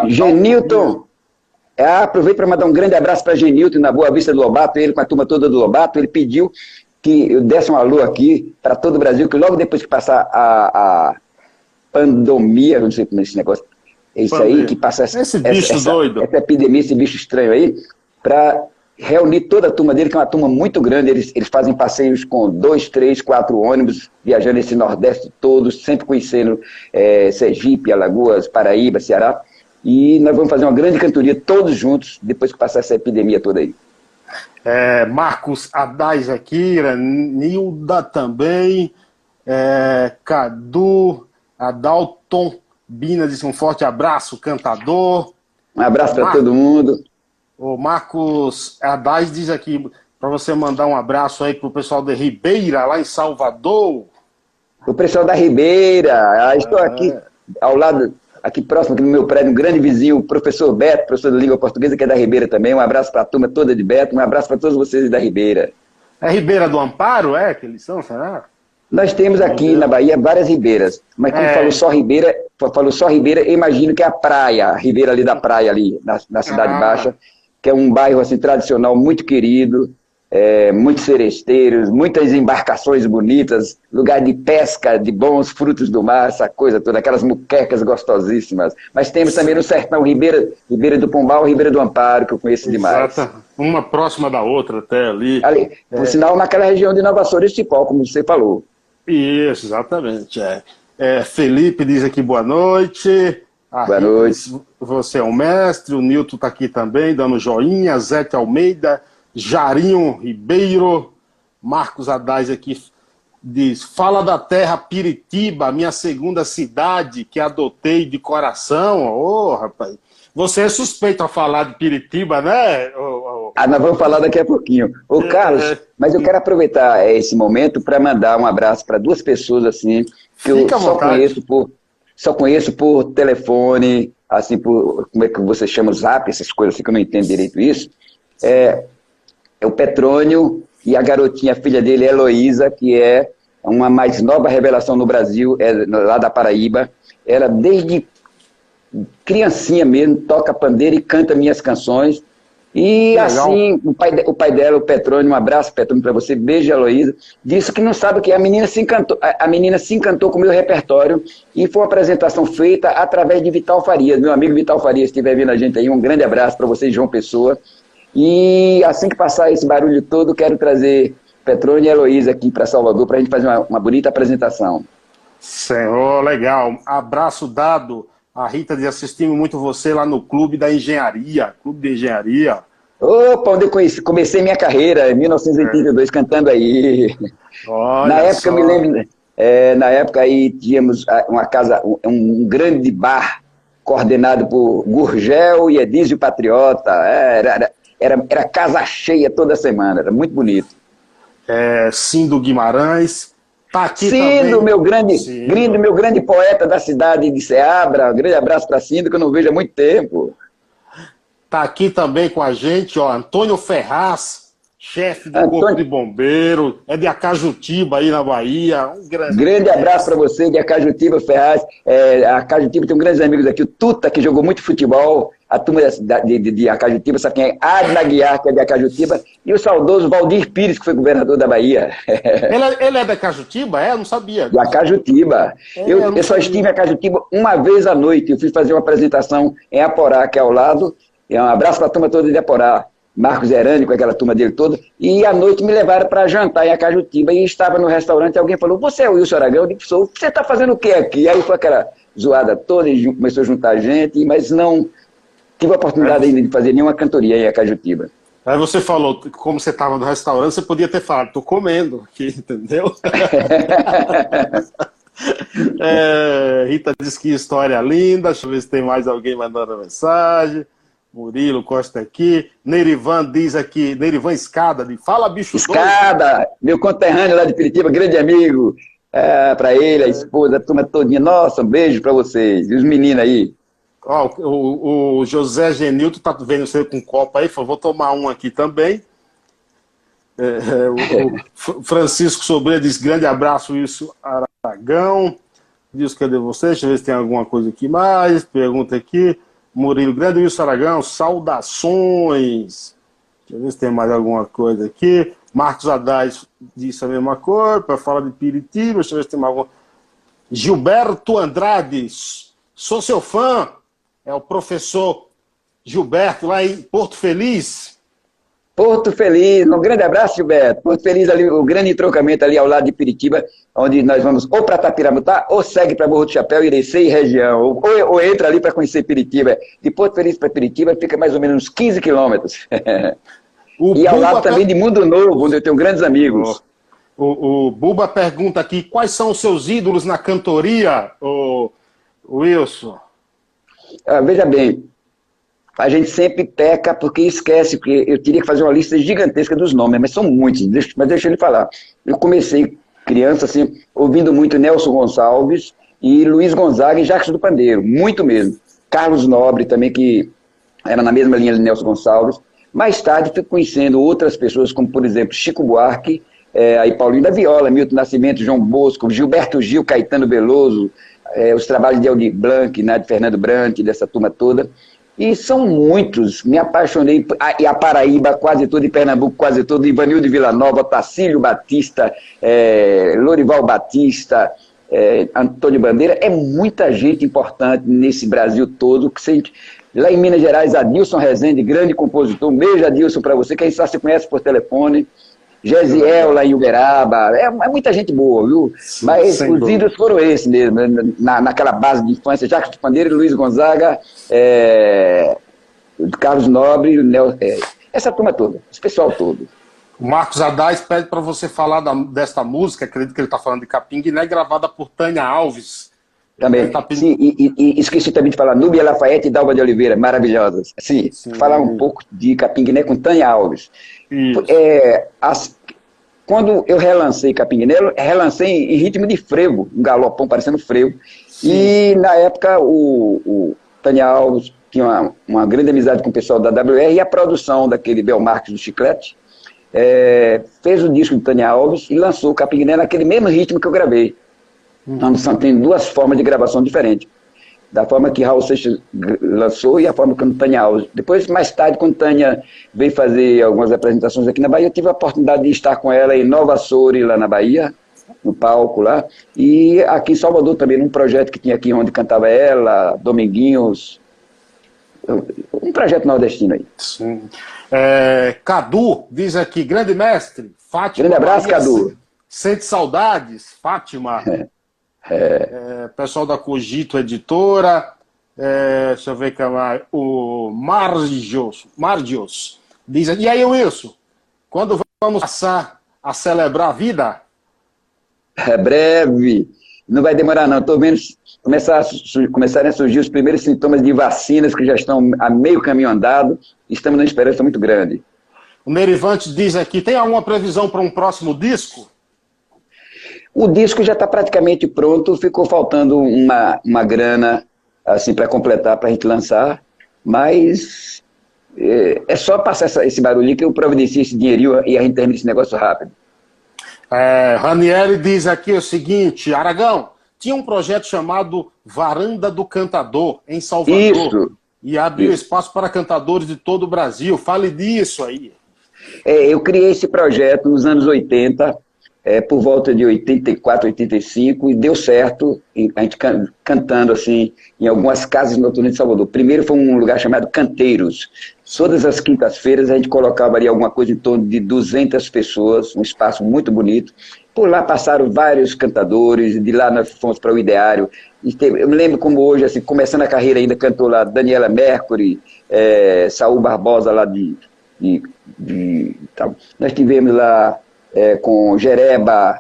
Genilton, é, aproveito para mandar um grande abraço para Genilton na Boa Vista do Lobato, ele com a turma toda do Lobato. Ele pediu que eu desse um alô aqui para todo o Brasil, que logo depois que passar a, a pandemia, não sei como é esse negócio, isso aí, que passa essa, esse bicho essa, doido. Essa, essa epidemia, esse bicho estranho aí, para reunir toda a turma dele, que é uma turma muito grande. Eles, eles fazem passeios com dois, três, quatro ônibus, viajando esse Nordeste todo, sempre conhecendo é, Sergipe, Alagoas, Paraíba, Ceará. E nós vamos fazer uma grande cantoria todos juntos, depois que passar essa epidemia toda aí. É, Marcos Adais aqui, Nilda também, é, Cadu, Adalton, Bina disse um forte abraço, cantador. Um abraço para todo mundo. O Marcos Adais diz aqui para você mandar um abraço aí para o pessoal de Ribeira, lá em Salvador. O pessoal da Ribeira, ah, estou aqui ao lado, aqui próximo, aqui no meu prédio, um grande vizinho, o professor Beto, professor da língua portuguesa, que é da Ribeira também. Um abraço para a turma toda de Beto, um abraço para todos vocês da Ribeira. É Ribeira do Amparo, é que eles são, será? Nós temos aqui na Bahia várias ribeiras, mas como é. falou só Ribeira, falou só Ribeira, imagino que é a praia, a ribeira ali da praia ali, na, na Cidade ah. Baixa, que é um bairro assim tradicional muito querido, é, muitos seresteiros, muitas embarcações bonitas, lugar de pesca de bons frutos do mar, essa coisa toda, aquelas muquecas gostosíssimas. Mas temos também no sertão Ribeira, Ribeira do Pombal, Ribeira do Amparo, que eu conheço demais. Exato. Uma próxima da outra até ali. ali por é... sinal, naquela região de Nova Soura e Cipó, como você falou. Isso, exatamente. É. É, Felipe diz aqui boa noite. A Boa noite. Você é um mestre, o Nilton está aqui também, dando joinha, Zete Almeida, Jarinho Ribeiro, Marcos Adais aqui diz, fala da terra Piritiba, minha segunda cidade que adotei de coração. Ô, oh, rapaz, você é suspeito a falar de Piritiba, né? Ah, nós vamos falar daqui a pouquinho. Ô, é, Carlos, é, mas eu quero aproveitar esse momento para mandar um abraço para duas pessoas assim, que eu só conheço por só conheço por telefone, assim, por, como é que você chama, o zap, essas coisas assim, que eu não entendo direito isso. É, é o Petrônio e a garotinha, a filha dele, Heloísa, que é uma mais nova revelação no Brasil, é lá da Paraíba. Ela, desde criancinha mesmo, toca pandeiro e canta minhas canções. E Legal. assim, o pai, o pai dela, o Petrônio, um abraço, Petrônio, para você, beijo, Heloísa, disse que não sabe o que é. A menina, se encantou, a, a menina se encantou com o meu repertório e foi uma apresentação feita através de Vital Farias. Meu amigo Vital Farias, se estiver vendo a gente aí, um grande abraço para você, João Pessoa. E assim que passar esse barulho todo, quero trazer Petrônio e Heloísa aqui para Salvador para a Rita diz, assistimos muito você lá no Clube da Engenharia, Clube de Engenharia. Opa, onde eu conheci, comecei minha carreira, em 1982, é. cantando aí. Olha na época, só. eu me lembro, é, na época aí tínhamos ah, uma casa, um, grande bar coordenado por Gurgel e Edísio Patriota. É, era, era, era, casa cheia toda semana, era muito bonito. É, Cindo Guimarães, Tá aqui Cindo, meu grande, Cindo. meu grande poeta da cidade de Ceabra. Um grande abraço para Cindo, que eu não vejo há muito tempo. Tá aqui também com a gente, ó, Antônio Ferraz, chefe do Antônio... Corpo de Bombeiro, é de Acajutiba aí na Bahia. Um grande, grande abraço para você de Acajutiba, Ferraz. É, Acajutiba tem um grandes amigos aqui, o Tuta, que jogou muito futebol, a turma de, de, de Acajutiba, sabe quem é? Adna Guiar, que é de Acajutiba, e o saudoso Valdir Pires, que foi governador da Bahia. [laughs] Ele, é, ele é de Acajutiba? É? Eu não sabia. De Acajutiba. É, eu, eu, eu só estive em Acajutiba uma vez à noite. Eu fui fazer uma apresentação em Aporá, que é ao lado. E um abraço para a turma toda de Aporá. Marcos Herani, com aquela turma dele toda, e à noite me levaram para jantar em Acajutiba, e estava no restaurante, alguém falou, você é o Wilson Aragão? Eu disse, sou, você está fazendo o que aqui? Aí foi aquela zoada toda, e começou a juntar gente, mas não, tive a oportunidade é. ainda de fazer nenhuma cantoria em Acajutiba. Aí você falou, como você estava no restaurante, você podia ter falado, estou comendo aqui, [laughs] entendeu? [laughs] é, Rita diz que história linda, deixa eu ver se tem mais alguém mandando mensagem. Murilo Costa aqui. Nerivan diz aqui, Nerivan Escada, de Fala Bicho Escada, doido. meu conterrâneo lá de Piritiba, grande amigo. É, para ele, a esposa, a turma todinha. Nossa, um beijo para vocês. E os meninos aí. Ó, o, o, José Genilton tá vendo você com um copo aí, falou, vou tomar um aqui também. É, é, o, o, Francisco Sobreira diz, grande abraço, isso, Aragão. Diz, cadê você? Deixa eu ver se tem alguma coisa aqui mais. Pergunta aqui. Murilo, grande Wilson Aragão, saudações. Deixa eu ver se tem mais alguma coisa aqui. Marcos Haddad disse a mesma coisa, para falar de Piritiba. Deixa eu ver se tem mais alguma. Gilberto Andrade, sou seu fã. É o professor Gilberto, lá em Porto Feliz. Porto Feliz, um grande abraço, Gilberto. Porto Feliz, ali, o grande entroncamento ali ao lado de Piritiba, onde nós vamos ou para Tapiramutá, ou segue para Morro do Chapéu, Irecê e região, ou, ou, ou entra ali para conhecer Piritiba. De Porto Feliz para Piritiba fica mais ou menos uns 15 quilômetros. [laughs] e ao lado também de Mundo Novo, onde eu tenho grandes amigos. O, o Buba pergunta aqui, quais são os seus ídolos na cantoria, o, Wilson? Ah, veja bem, a gente sempre peca porque esquece, porque eu teria que fazer uma lista gigantesca dos nomes, mas são muitos, mas deixa ele falar. Eu comecei criança, assim, ouvindo muito Nelson Gonçalves e Luiz Gonzaga e Jacques do Pandeiro, muito mesmo. Carlos Nobre também, que era na mesma linha de Nelson Gonçalves. Mais tarde fui conhecendo outras pessoas, como por exemplo Chico Buarque, é, aí Paulinho da Viola, Milton Nascimento, João Bosco, Gilberto Gil, Caetano Veloso, é, os trabalhos de Aldir Blanc, né, de Fernando Brant, dessa turma toda. E são muitos, me apaixonei, e a Paraíba quase toda, e Pernambuco quase todo, Ivanildo Vila Nova, Tacílio Batista, é, Lorival Batista, é, Antônio Bandeira, é muita gente importante nesse Brasil todo, que se, lá em Minas Gerais, Adilson Rezende, grande compositor, um beijo Adilson para você, quem só se conhece por telefone, Gesiel lá em Uberaba, é, é, muita gente boa, viu? Sim, Mas os ídolos foram esses mesmo, né? na, naquela base de infância, Jacques Pandeiro, Luiz Gonzaga, é, Carlos Nobre, Nel, é, essa turma toda, esse pessoal todo. O Marcos Adais pede para você falar da, desta música, acredito que ele está falando de Capinguiné, gravada por Tânia Alves. Também. Tá Sim, e, e, esqueci também de falar Núbia Lafayette e Dalva de Oliveira, maravilhosas. Sim, Sim. falar um pouco de Capinguiné com Tânia Alves. É, as, quando eu relancei Capinguiné, relancei em, em ritmo de frevo, um galopão parecendo frevo. Sim. E na época o, o Tânia Alves tinha uma, uma, grande amizade com o pessoal da WR e a produção daquele Belmarques do Chiclete é, fez o disco de Tânia Alves e lançou o Capinguiné naquele mesmo ritmo que eu gravei. Então, tem duas formas de gravação diferentes da forma que Raul Seixas lançou e a forma que Tânia Alves. Depois, mais tarde, quando Tânia veio fazer algumas apresentações aqui na Bahia, eu tive a oportunidade de estar com ela em Nova Soure, lá na Bahia, no palco lá, e aqui em Salvador também, num projeto que tinha aqui onde cantava ela, Dominguinhos, um projeto nordestino aí. Sim. É, Cadu diz aqui, grande mestre, Fátima. Grande abraço, Bahia, Cadu. Sente saudades, Fátima. É. [laughs] É... Pessoal da Cogito Editora, é, deixa eu ver que é o Margios, Margios diz, e aí Wilson, quando vamos passar a celebrar a vida? É breve, não vai demorar não, estou vendo começar a, começarem a surgir os primeiros sintomas de vacinas que já estão a meio caminho andado, estamos numa esperança muito grande. O Nerivante diz aqui, tem alguma previsão para um próximo disco? O disco já está praticamente pronto, ficou faltando uma, uma grana assim para completar, para a gente lançar, mas é, é só passar essa, esse barulhinho que eu providencio esse dinheirinho e a gente termina esse negócio rápido. É, Ranieri diz aqui o seguinte, Aragão, tinha um projeto chamado Varanda do Cantador, em Salvador. Isso. E abriu Isso. espaço para cantadores de todo o Brasil. Fale disso aí. É, eu criei esse projeto nos anos 80, é, por volta de 84, 85, e deu certo, a gente cantando assim, em algumas casas noturnas de Salvador. Primeiro foi um lugar chamado Canteiros. Todas as quintas-feiras a gente colocava ali alguma coisa em torno de 200 pessoas, um espaço muito bonito. Por lá passaram vários cantadores, de lá nós fomos para o Ideário. Eu me lembro como hoje, assim, começando a carreira ainda, cantou lá Daniela Mercury, é, Saul Barbosa lá de, de, de tal. Nós tivemos lá é, com Jereba,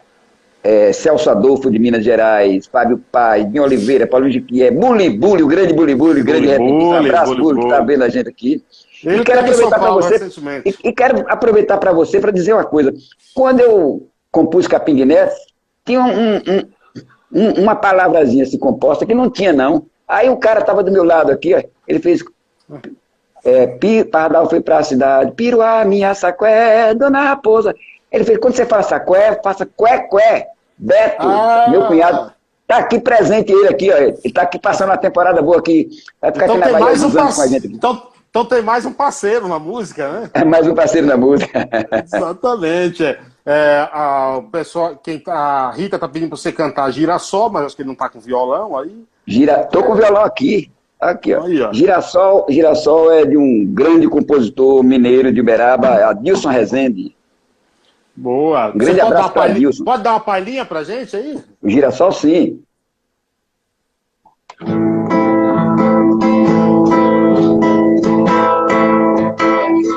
é, Celso Adolfo de Minas Gerais, Fábio Paz, Dinho Oliveira, Paulo de Pierre, Bully Bully, o grande Bully Bully, o grande Bully, Um abraço, Bully, que está vendo a gente aqui. Ele e quero aproveitar para você e, e, quero aproveitar para você para dizer uma coisa. Quando eu compus Capinguiné, tinha um, um, um, uma palavrazinha assim composta que não tinha não. Aí o cara estava do meu lado aqui, ó, ele fez é, Pardal foi para a cidade, Piruá, minha sacué, Dona Raposa. Ele fez, quando você fala sacué, faça cué, cué. Beto, ah. meu cunhado, tá aqui presente ele aqui, ó. Ele tá aqui passando uma temporada boa aqui. Vai ficar então aqui na Bahia um com a gente aqui. Então, então tem mais um parceiro na música, né? É mais um parceiro na música. Exatamente. É. É, a, o pessoal, quem tá, a Rita tá pedindo para você cantar Girassol, mas acho que ele não tá com violão aí. Gira, tô com violão aqui. Aqui, ó. Aí, ó. Girassol, Girassol é de um grande compositor mineiro de Uberaba, Adilson Rezende. Boa. Um grande abraço para Adilson. Pode dar uma palhinha pra gente aí? O Girassol, sim.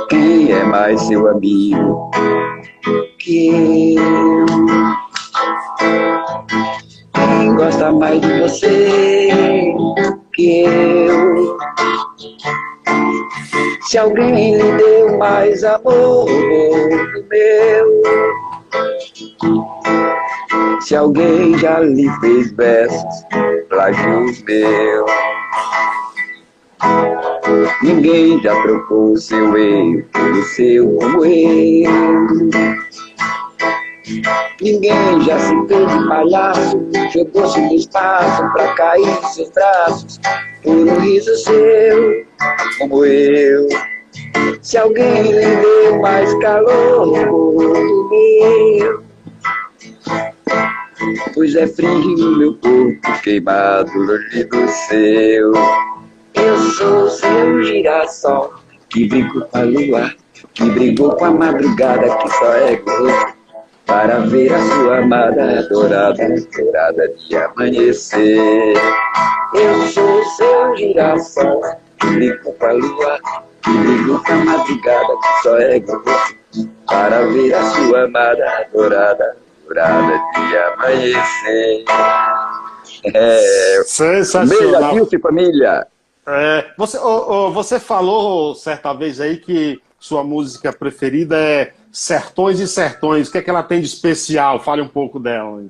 Quem é mais seu amigo que eu? Quem gosta mais de você que eu? Se alguém lhe deu mais amor do meu, se alguém já lhe fez versos, plágios meu. Ninguém já trocou seu eu pelo seu como. Ninguém já se fez de palhaço, jogou-se no espaço pra cair em seus braços, por um riso seu, como eu. Se alguém lhe deu mais calor do meu, pois é frio meu corpo queimado longe do seu. Eu sou seu girassol que brigou com a lua, que brigou com a madrugada, que só é gosto para ver a sua amada dourada, dourada de amanhecer. Eu sou seu girassol que com a lua, que com a madrugada, que só é gosto para ver a sua amada dourada, dourada de amanhecer. É, Sensacional. Beijo, e família. É, você, oh, oh, você falou certa vez aí que sua música preferida é Sertões e Sertões. O que é que ela tem de especial? Fale um pouco dela.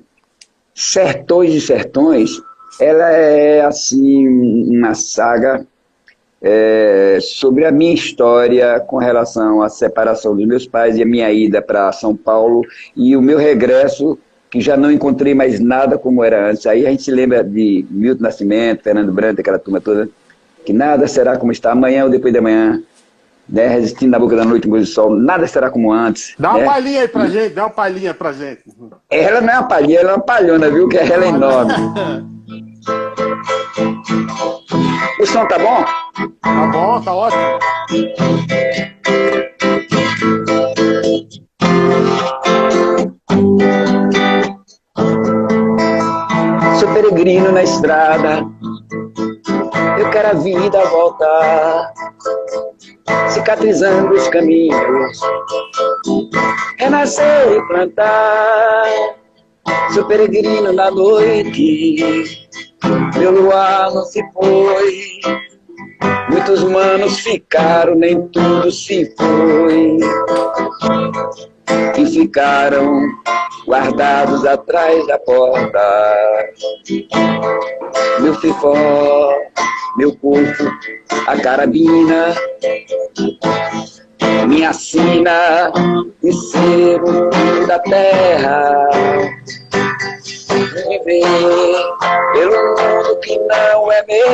Sertões e Sertões, ela é assim uma saga é, sobre a minha história com relação à separação dos meus pais e a minha ida para São Paulo e o meu regresso que já não encontrei mais nada como era antes. Aí a gente se lembra de Milton Nascimento, Fernando Brandt, aquela turma toda que nada será como está amanhã ou depois de amanhã, né? Resistindo na boca da noite, luz do sol, nada será como antes. Dá uma né? palhinha aí pra gente, dá uma palhinha pra gente. Ela não é uma palhinha, ela é uma palhona, viu? Que ela é enorme. [laughs] o som tá bom? Tá bom, tá ótimo. Sou peregrino na estrada eu quero a vida voltar, cicatrizando os caminhos, renascer e plantar. Sou peregrino na noite, meu luar não se foi. Muitos manos ficaram, nem tudo se foi. E ficaram guardados atrás da porta. Meu ficó, meu corpo, a carabina, minha sina e ser da terra. Viver pelo mundo que não é meu.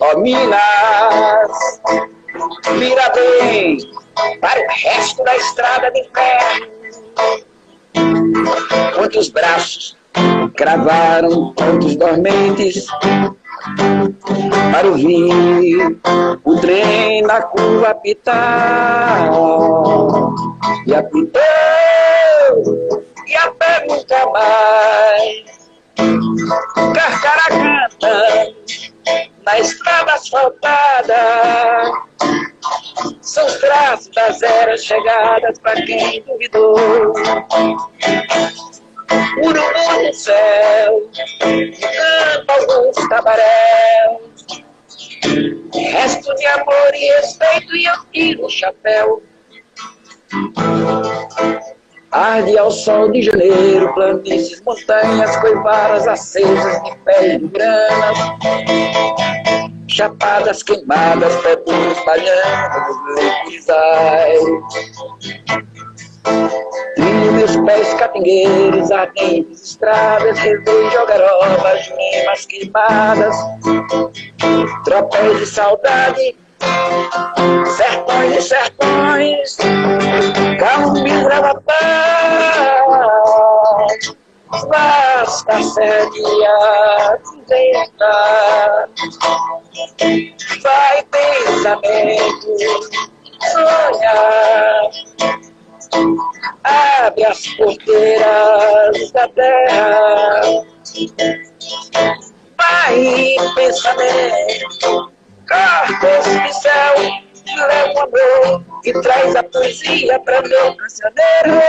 Ó oh, Minas, mira bem para o resto da estrada de ferro. Quantos braços cravaram tantos dormentes para ouvir o trem na curva apitar. E apitou, e a pé nunca mais. Carcara canta na estrada asfaltada. São os traços das eras chegadas para quem duvidou. Urubu no céu, canta alguns cabaréus. Resto de amor e respeito e eu tiro o chapéu. Arde ao sol de janeiro, planícies, montanhas, coivaras acesas de pés de grana, chapadas queimadas, pedras espalhando leitizais. Trilho meus pés catingueiros, ardentes estradas, revejo algarobas, gemas queimadas, tropéis de saudade, sertões e sertões, Paz. basta seria inventar. Vai pensamento sonhar. Abre as porteiras da terra. Vai pensamento, corta esse pincel leva o amor e traz a poesia para meu cancioneiro.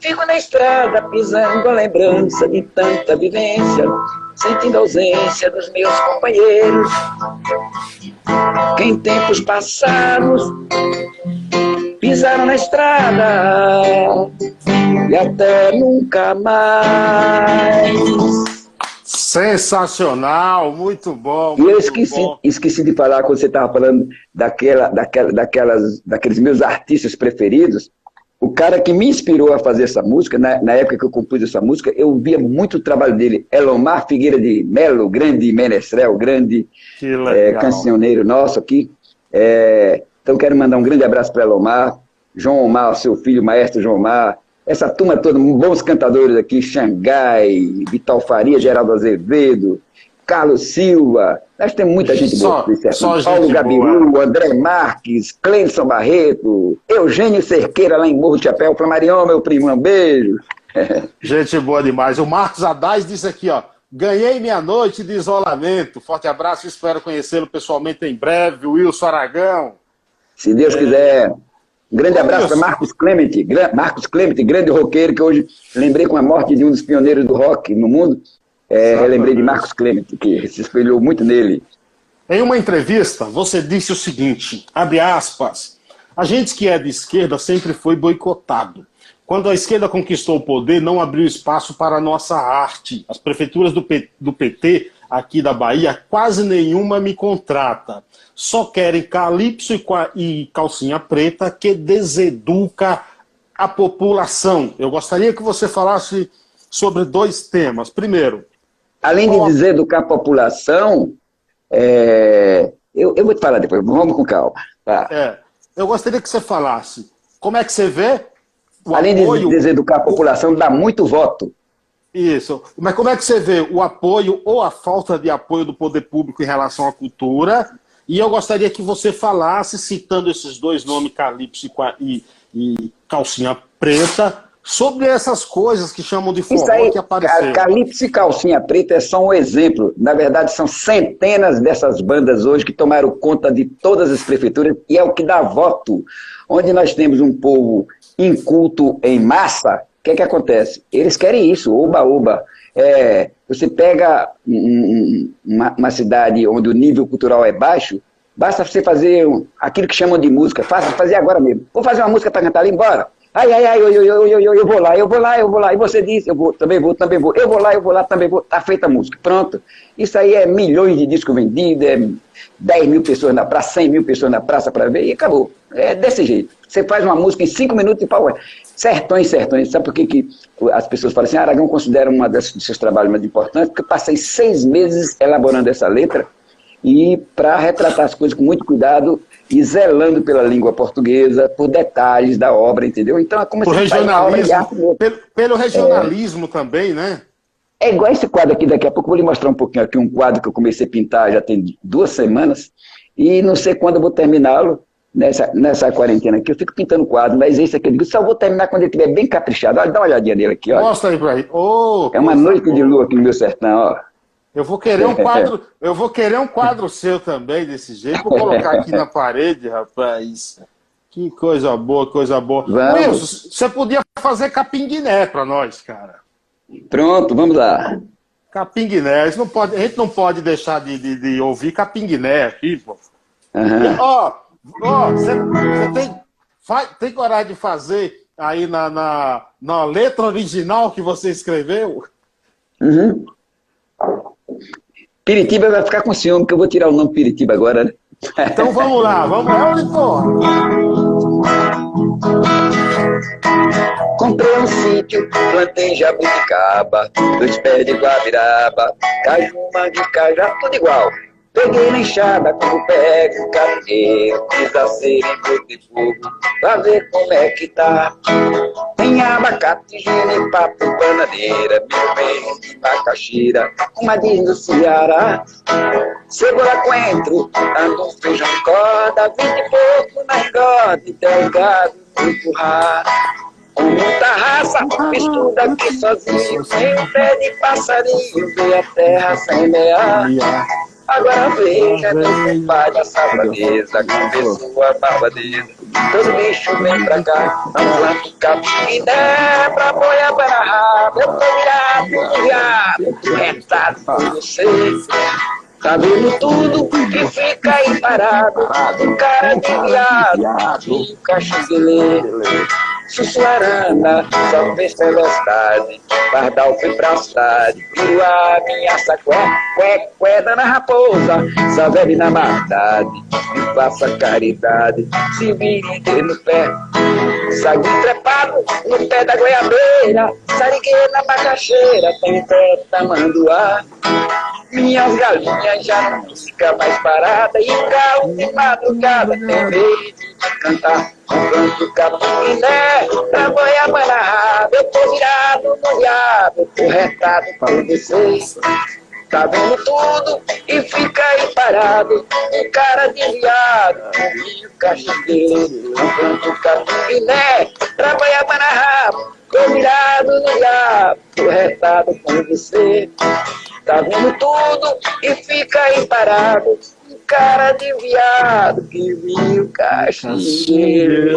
Fico na estrada pisando a lembrança de tanta vivência, sentindo a ausência dos meus companheiros. Que em tempos passados pisaram na estrada e até nunca mais. Sensacional, muito bom. Muito e eu esqueci, bom. esqueci de falar quando você estava falando daquela, daquela, daquelas, daqueles meus artistas preferidos. O cara que me inspirou a fazer essa música, na, na época que eu compus essa música, eu via muito o trabalho dele. Elomar Figueira de Melo, grande menestrel, grande é, cancioneiro nosso aqui. É, então quero mandar um grande abraço para Elomar, João Omar, seu filho, maestro João Omar, essa turma toda, bons cantadores aqui, Xangai, Vital Faria, Geraldo Azevedo, Carlos Silva, nós temos muita gente só, boa. Só Paulo Gabiru, boa. André Marques, Clemson Barreto, Eugênio Cerqueira lá em Morro de Chapéu, Flamarion, meu primo, um beijo. [laughs] Gente boa demais. O Marcos Adaz disse aqui, ó, ganhei minha noite de isolamento. Forte abraço, espero conhecê-lo pessoalmente em breve. Wilson Aragão. Se Deus é... quiser. Grande abraço para Marcos Clemente, Marcos Clemente, grande roqueiro, que hoje lembrei com a morte de um dos pioneiros do rock no mundo. É, relembrei de Marcos Clemente, que se espelhou muito nele. Em uma entrevista, você disse o seguinte, abre aspas, a gente que é de esquerda sempre foi boicotado. Quando a esquerda conquistou o poder, não abriu espaço para a nossa arte. As prefeituras do, do PT aqui da Bahia, quase nenhuma me contrata. Só querem calypso e, calcinha preta que deseduca a população. Eu gostaria que você falasse sobre dois temas. Primeiro, além de deseducar a população, é... eu, eu, vou te falar depois, vamos com calma. Tá. É, eu gostaria que você falasse como é que você vê o Além apoio... de deseducar a população, dá muito voto. Isso. Mas como é que você vê o apoio ou a falta de apoio do poder público em relação à cultura? E eu gostaria que você falasse, citando esses dois nomes, Calypso e, e Calcinha Preta, sobre essas coisas que chamam de forró aí, que apareceram. Calypso e Calcinha Preta é só um exemplo. Na verdade, são centenas dessas bandas hoje que tomaram conta de todas as prefeituras e é o que dá voto. Onde nós temos um povo inculto em massa, que é que acontece? Eles querem isso, oba-oba. É, você pega um, uma, uma, cidade onde o nível cultural é baixo, basta você fazer aquilo que chamam de música, faça fazer agora mesmo. Vou fazer uma música para cantar ali embora. Ai, ai, ai, eu, eu, eu, eu, eu, vou lá, eu vou lá, eu vou lá. E você diz, eu vou, também vou, também vou. Eu vou lá, eu vou lá, também vou. Tá feita a música. Pronto. Isso aí é milhões de discos vendidos, é 10 mil pessoas na praça, 100 mil pessoas na praça para ver e acabou. É desse jeito. Você faz uma música em 5 minutos e pau. Sertões, sertões. Sabe por que, que as pessoas falam assim? Ah, Aragão considera um dos seus trabalhos mais importantes? Porque eu passei seis meses elaborando essa letra e para retratar as coisas com muito cuidado e zelando pela língua portuguesa, por detalhes da obra, entendeu? Então é como por se regionalismo, pelo, pelo, regionalismo é, também, né? É igual esse quadro aqui, daqui a pouco vou lhe mostrar um pouquinho aqui, um quadro que eu comecei a pintar já tem duas semanas, e não sei quando eu vou terminá-lo, nessa, nessa quarentena aqui, eu fico pintando quadro, mas esse aqui eu digo, só vou terminar quando ele estiver bem caprichado. Olha, dá uma olhadinha nele aqui, ó. Mostra aí pra aí. Oh, é uma noite de lua aqui no meu sertão, ó. Eu vou querer um [laughs] quadro, eu vou querer um quadro seu também desse jeito. Vou colocar aqui na parede, rapaz. Que coisa boa, coisa boa. Vamos. Wilson, você podia fazer capim guiné para nós, cara. Pronto, vamos lá. Capim guiné, a gente não pode, gente não pode deixar de, de, de ouvir capim guiné aqui, pô. Uhum. Ó, ó, você tem, faz, tem coragem de fazer aí na, na, na letra original que você escreveu? Uhum. Piritiba vai ficar com ciúme, que eu vou tirar o nome Piritiba agora, né? Então vamos lá, vamos lá, porra. Comprei um sítio, plantei jabuticaba, dois pés de guabiraba, caju, mangue, cajá, tudo igual. Peguei na enxada como pego o fiz a cera de fogo, pra ver como é que tá. Tem abacate, genipapo, bananeira, mil bem de macaxeira, uma diz no Ceará. Cebola coentro, dando um feijão corda, vinte e pouco na engorda, e delgado, muito raro. Com muita raça, estuda aqui sozinho, sem um pé de passarinho, vê a terra sem mear. Agora veja, meu compadre, a safadeza, com sua barbadeira. Todo bicho vem pra cá, vamos lá pro Capitã, pra boia para rabo. Eu tô virado, viado, retado por você. Tá vendo tudo que fica aí parado, um cara de viado, um cachimbileiro. Sussuarana, só fez tempestade, Pardal foi pra cidade, Piruá, minha sacué, cué, cué, dana raposa, Savere na maldade, me faça caridade, se vire no pé, Sague trepado no pé da goiabeira, Sarigueira na macaxeira, tem pé tamanduá. Minhas galinhas já não ficam mais paradas, e galo de madrugada tem medo de cantar. Canto capiné, pra boiaba na raba, eu tô virado no viado, eu tô retado por vocês. Tá vendo tudo e fica aí parado, um cara de viado, um rio cachimbeiro, um canto capiné, pra boiaba na raba, tô virado no viado, tô retado por você. Tá vendo tudo e fica aí parado. Cara de viado que viu caixinheiro.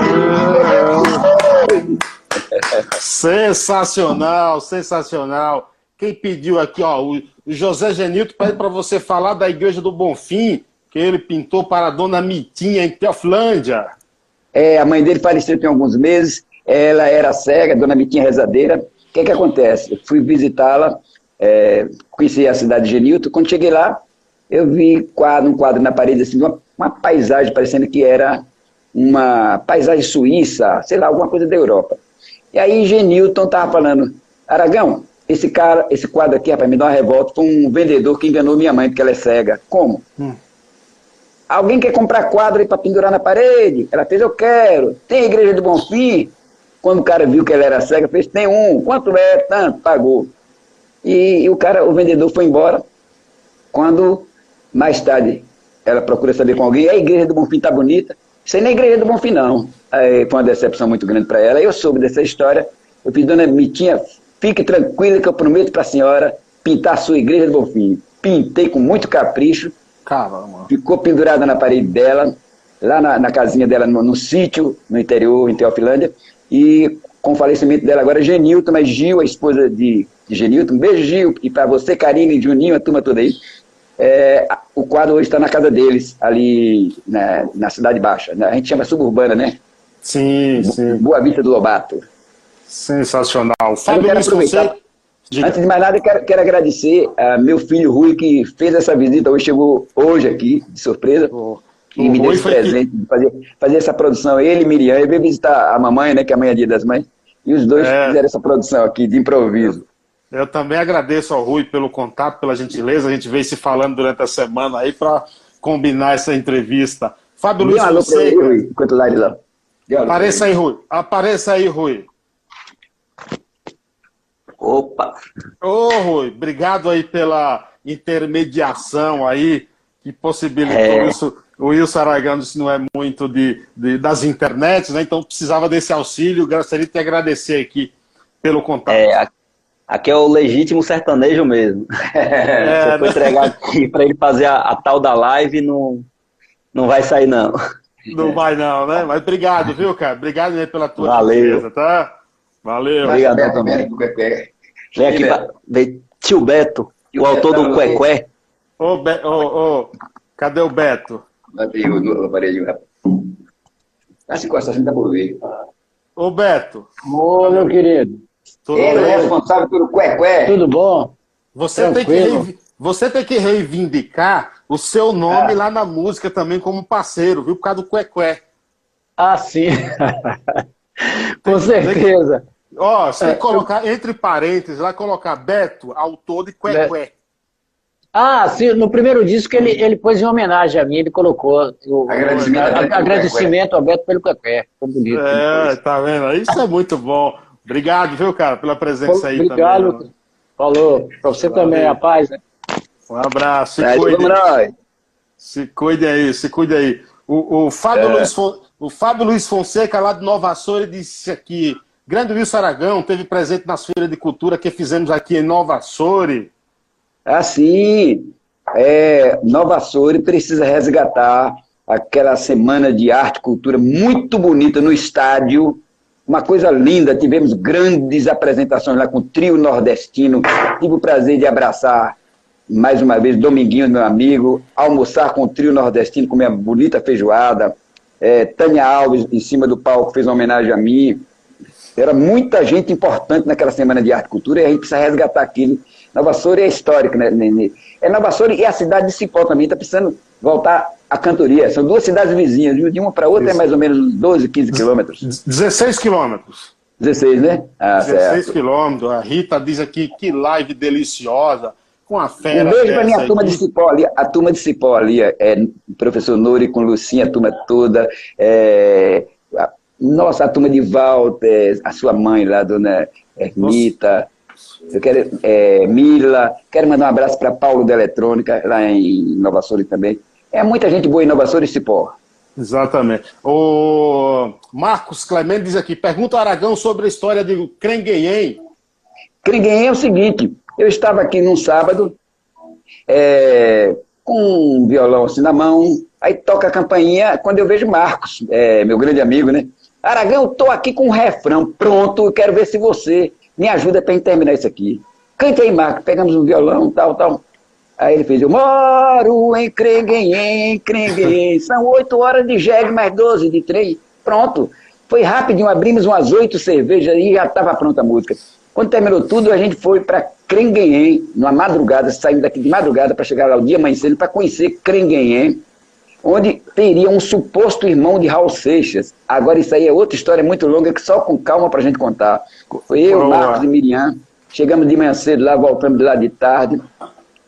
Sensacional, sensacional. Quem pediu aqui, ó, o José Genilto pede para você falar da Igreja do Bonfim, que ele pintou para a dona Mitinha em Teoflândia. É, a mãe dele faleceu tem alguns meses, ela era cega, dona Mitinha rezadeira. O que que acontece? Eu fui visitá-la é, conheci a cidade de Genilton. Quando cheguei lá, eu vi quadro, um quadro na parede, assim, uma, uma paisagem parecendo que era uma paisagem suíça, sei lá, alguma coisa da Europa. E aí Genilton estava falando, Aragão, esse cara, esse quadro aqui, rapaz, me dá uma revolta, foi um vendedor que enganou minha mãe porque ela é cega. Como? Hum. Alguém quer comprar quadro para pendurar na parede? Ela fez, eu quero. Tem a igreja do Bonfim? Quando o cara viu que ela era cega, fez, tem um. Quanto é? Tanto, pagou. E, e, o cara, o vendedor foi embora. Quando mais tarde ela procura saber com alguém, a igreja do Bonfim tá bonita. Aí não é igreja do Bonfim, não. Aí, foi uma decepção muito grande para ela. Eu soube dessa história. Eu pedi, dona Mitinha, fique tranquila que eu prometo para a senhora pintar a sua igreja do Bonfim. Pintei com muito capricho. Caramba. Ficou pendurada na parede dela, lá na, na casinha dela, no, no sítio, no interior, em Teofilândia. E com o falecimento dela agora, Genilton, mas Gil, a esposa de de Genilton. Um beijo, Gil, e para você, Karine, Juninho, a turma toda aí. É, o quadro hoje está na casa deles, ali na, na Cidade Baixa. A gente chama suburbana, né? Sim, sim. Boa Vista do Lobato. Sensacional. Fábio Luiz aproveitar. Antes de mais nada, quero, quero agradecer a meu filho Rui, que fez essa visita, hoje chegou hoje aqui, de surpresa. Oh. E me deu esse presente de fazer, fazer essa produção. Ele e Miriam, eu veio visitar a mamãe, né, que é amanhã é dia das mães, e os dois é. fizeram essa produção aqui de improviso. Eu também agradeço ao Rui pelo contato, pela gentileza. A gente veio se falando durante a semana aí para combinar essa entrevista. Fábio Luiz Fonseca. Aí, Rui. Apareça aí, Rui. Apareça aí, Rui. Opa! Ô, Rui, obrigado aí pela intermediação aí, que possibilitou é. isso. O Wilson Aragão disse não é muito de, de, das internets, né? Então precisava desse auxílio. Gostaria de te agradecer aqui pelo contato. É, Aqui é o legítimo sertanejo mesmo. É, [laughs] Se eu for né? entregar aqui para ele fazer a, a, tal da live, não, não vai sair, não. Não [laughs] vai, não, né? Mas obrigado, viu, cara? Obrigado aí pela tua Valeu. tá? Valeu. Obrigado também. Vem aqui, pra, vem tio Beto, o autor do Cuecué. Ô, Be ô, ô, cadê o Beto? O aparelho, rapaz. Tá se encostando, tá por ver. Ô, Beto. Ô, meu querido. Tudo Ele é responsável pelo cué-cué. Tudo bom? Você tem, que, você tem que reivindicar o seu nome ah. lá na música também como parceiro, viu? Por causa do cué-cué. Ah, sim. [laughs] Com certeza. Ó, você é, colocar eu... entre parênteses, lá colocar Beto, autor de cué-cué. Ah, sim, no primeiro disco ele, ele pôs em homenagem a mim, ele colocou o agradecimento, a, agradecimento ao Beto pelo café. Ficou bonito. É, tá vendo? Isso é muito bom. Obrigado, viu, cara, pela presença aí Obrigado. também. Obrigado. Falou. Pra você Valeu. também, a paz, né? Um abraço. Se cuide. Se cuide aí, se cuide aí. O, o, Fábio, é. Luiz, o Fábio Luiz Fonseca, lá de Nova Açores, disse aqui: Grande Wilson Aragão teve presente nas feiras de cultura que fizemos aqui em Nova Açores. Ah, sim. É, Nova Açores precisa resgatar aquela semana de arte e cultura muito bonita no estádio. Uma coisa linda, tivemos grandes apresentações lá com o trio nordestino. Tive o prazer de abraçar mais uma vez Dominguinho, meu amigo, almoçar com o trio nordestino, comer uma bonita feijoada. É, Tânia Alves, em cima do palco, fez uma homenagem a mim. Era muita gente importante naquela semana de arte e cultura e a gente precisa resgatar aquilo Nova Soura é histórica, né? É Nova Soura e a cidade de Cipó também está precisando voltar à cantoria. São duas cidades vizinhas, de uma para outra é Isso. é mais ou menos 12, 15 quilômetros. 16 quilômetros. 16, né? Ah, 16 quilômetros. A Rita diz aqui que live deliciosa, com a fera. Um beijo para minha turma de Cipó ali, a turma de Cipó ali, é, é professor Nuri com Lucinha, a turma toda. É, a, nossa, a turma de Walter, a sua mãe lá, dona Ermita. Nossa eu quero é, Mila, quero mandar um abraço para Paulo da Eletrônica, lá em Nova Soura também. É muita gente boa em Nova Soura e Cipó. Exatamente. O Marcos Clemente diz aqui, pergunta ao Aragão sobre a história de Crenguenhen. Crenguenhen é o seguinte, eu estava aqui num sábado, é, com um violão assim na mão, aí toca a campainha, quando eu vejo Marcos, é, meu grande amigo, né? Aragão, eu tô aqui com um refrão pronto, eu quero ver se você me ajuda para terminar isso aqui. Cante aí, Marco, pegamos um violão, tal, tal. Aí ele fez, eu moro em Crenguem, em [laughs] são oito horas de jegue mais doze de trem. Pronto. Foi rapidinho, abrimos umas oito cervejas e já estava pronta a música. Quando terminou tudo, a gente foi para Crenguem, numa madrugada, saindo daqui de madrugada para chegar lá o dia amanhecendo para conhecer Crenguem, onde teria um suposto irmão de Raul Seixas. Agora, isso aí é outra história muito longa que só com calma para a gente contar. Foi eu. Marcos e Miriam. Chegamos de manhã cedo lá, voltamos de lá de tarde.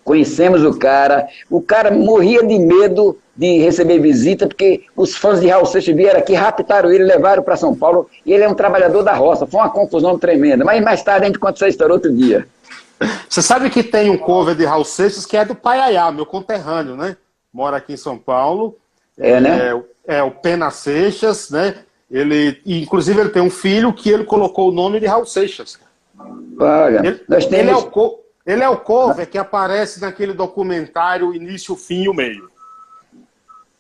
Conhecemos o cara. O cara morria de medo de receber visita, porque os fãs de Raul Seixas vieram aqui, raptaram ele, levaram para São Paulo. E ele é um trabalhador da roça. Foi uma confusão tremenda. Mas mais tarde a gente conta essa história outro dia. Você sabe que tem um cover de Raul Seixas que é do Paiaiá, meu conterrâneo, né? mora aqui em São Paulo. É, né? É, é o Pena Seixas, né? Ele, inclusive, ele tem um filho que ele colocou o nome de Raul Seixas. Olha, ele, nós temos... ele, é o, ele é o cover que aparece naquele documentário Início, Fim e o Meio.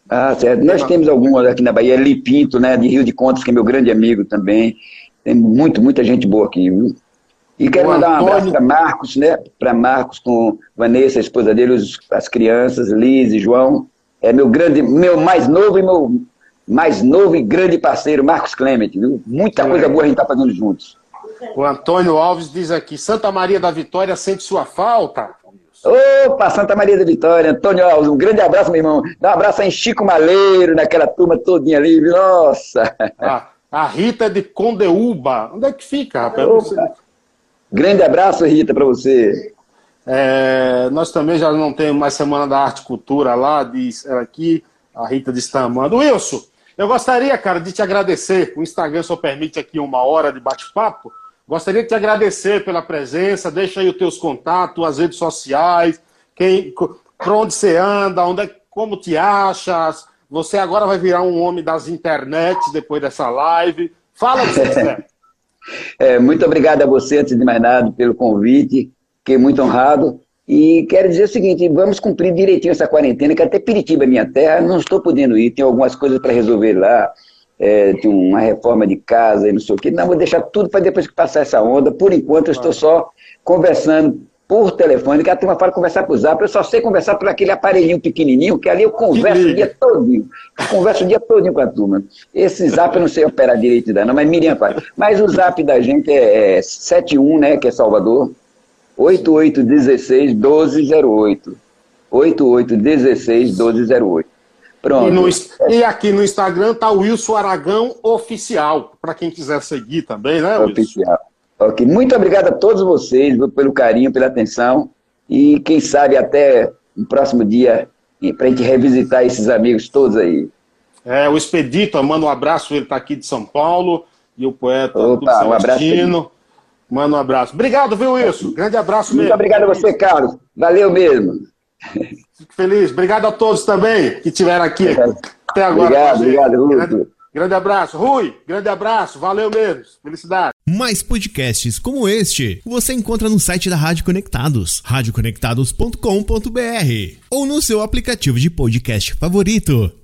Ah, certo. Nós temos algumas aqui na Bahia, Lipinto, né, de Rio de Contas, que é meu grande amigo também. Tem muito, muita gente boa aqui, viu? E quero o mandar um abraço para Marcos, né? Para Marcos com Vanessa, a esposa dele, os, as crianças, Liz e João. É meu grande, meu mais novo e meu mais novo e grande parceiro, Marcos Clemente, viu? Muita coisa boa a gente está fazendo juntos. O Antônio Alves diz aqui: Santa Maria da Vitória sente sua falta? Opa, Santa Maria da Vitória, Antônio Alves, um grande abraço, meu irmão. Dá um abraço aí em Chico Maleiro, naquela turma todinha ali, nossa. Ah, a Rita de Condeúba, onde é que fica, rapaz? Grande abraço, Rita, para você. É, nós também já não temos mais Semana da Arte e Cultura lá, diz ela aqui, a Rita está amando. Wilson, eu gostaria, cara, de te agradecer. O Instagram só permite aqui uma hora de bate-papo. Gostaria de te agradecer pela presença. Deixa aí os teus contatos, as redes sociais, quem, por onde você anda, onde é, como te achas. Você agora vai virar um homem das internets depois dessa live. Fala o que você [laughs] quiser. É, muito obrigado a você, antes de mais nada, pelo convite. Fiquei muito honrado. E quero dizer o seguinte: vamos cumprir direitinho essa quarentena, que até Piritiba, minha terra, não estou podendo ir, tem algumas coisas para resolver lá. É, tem uma reforma de casa e não sei o quê. Não, vou deixar tudo para depois que passar essa onda. Por enquanto, eu estou só conversando por telefone, que a turma fala conversar por zap, eu só sei conversar por aquele aparelhinho pequenininho, que ali eu converso o dia todinho. Converso o dia todinho com a turma. Esse zap eu não sei operar direito ainda não, mas Miriam faz. Mas o zap da gente é, é 71, né, que é Salvador, 8816 1208. 8816 1208. Pronto. E, no, e, aqui no Instagram tá o Wilson Aragão Oficial, para quem quiser seguir também, né, Wilson? Oficial. Ok, muito obrigado a todos vocês pelo carinho, pela atenção. E quem sabe até no próximo dia, para a gente revisitar esses amigos todos aí. É, o Expedito, manda um abraço, ele está aqui de São Paulo, e o poeta Opa, um abraço. Manda um abraço. Obrigado, viu, isso? Grande abraço mesmo. Muito obrigado a você, Carlos. Valeu mesmo. Fico feliz. Obrigado a todos também que estiveram aqui até agora. Obrigado, obrigado, Rui. Grande, grande abraço. Rui, grande abraço. Valeu mesmo. Felicidade. Mais podcasts como este você encontra no site da Rádio Conectados, radioconectados.com.br ou no seu aplicativo de podcast favorito.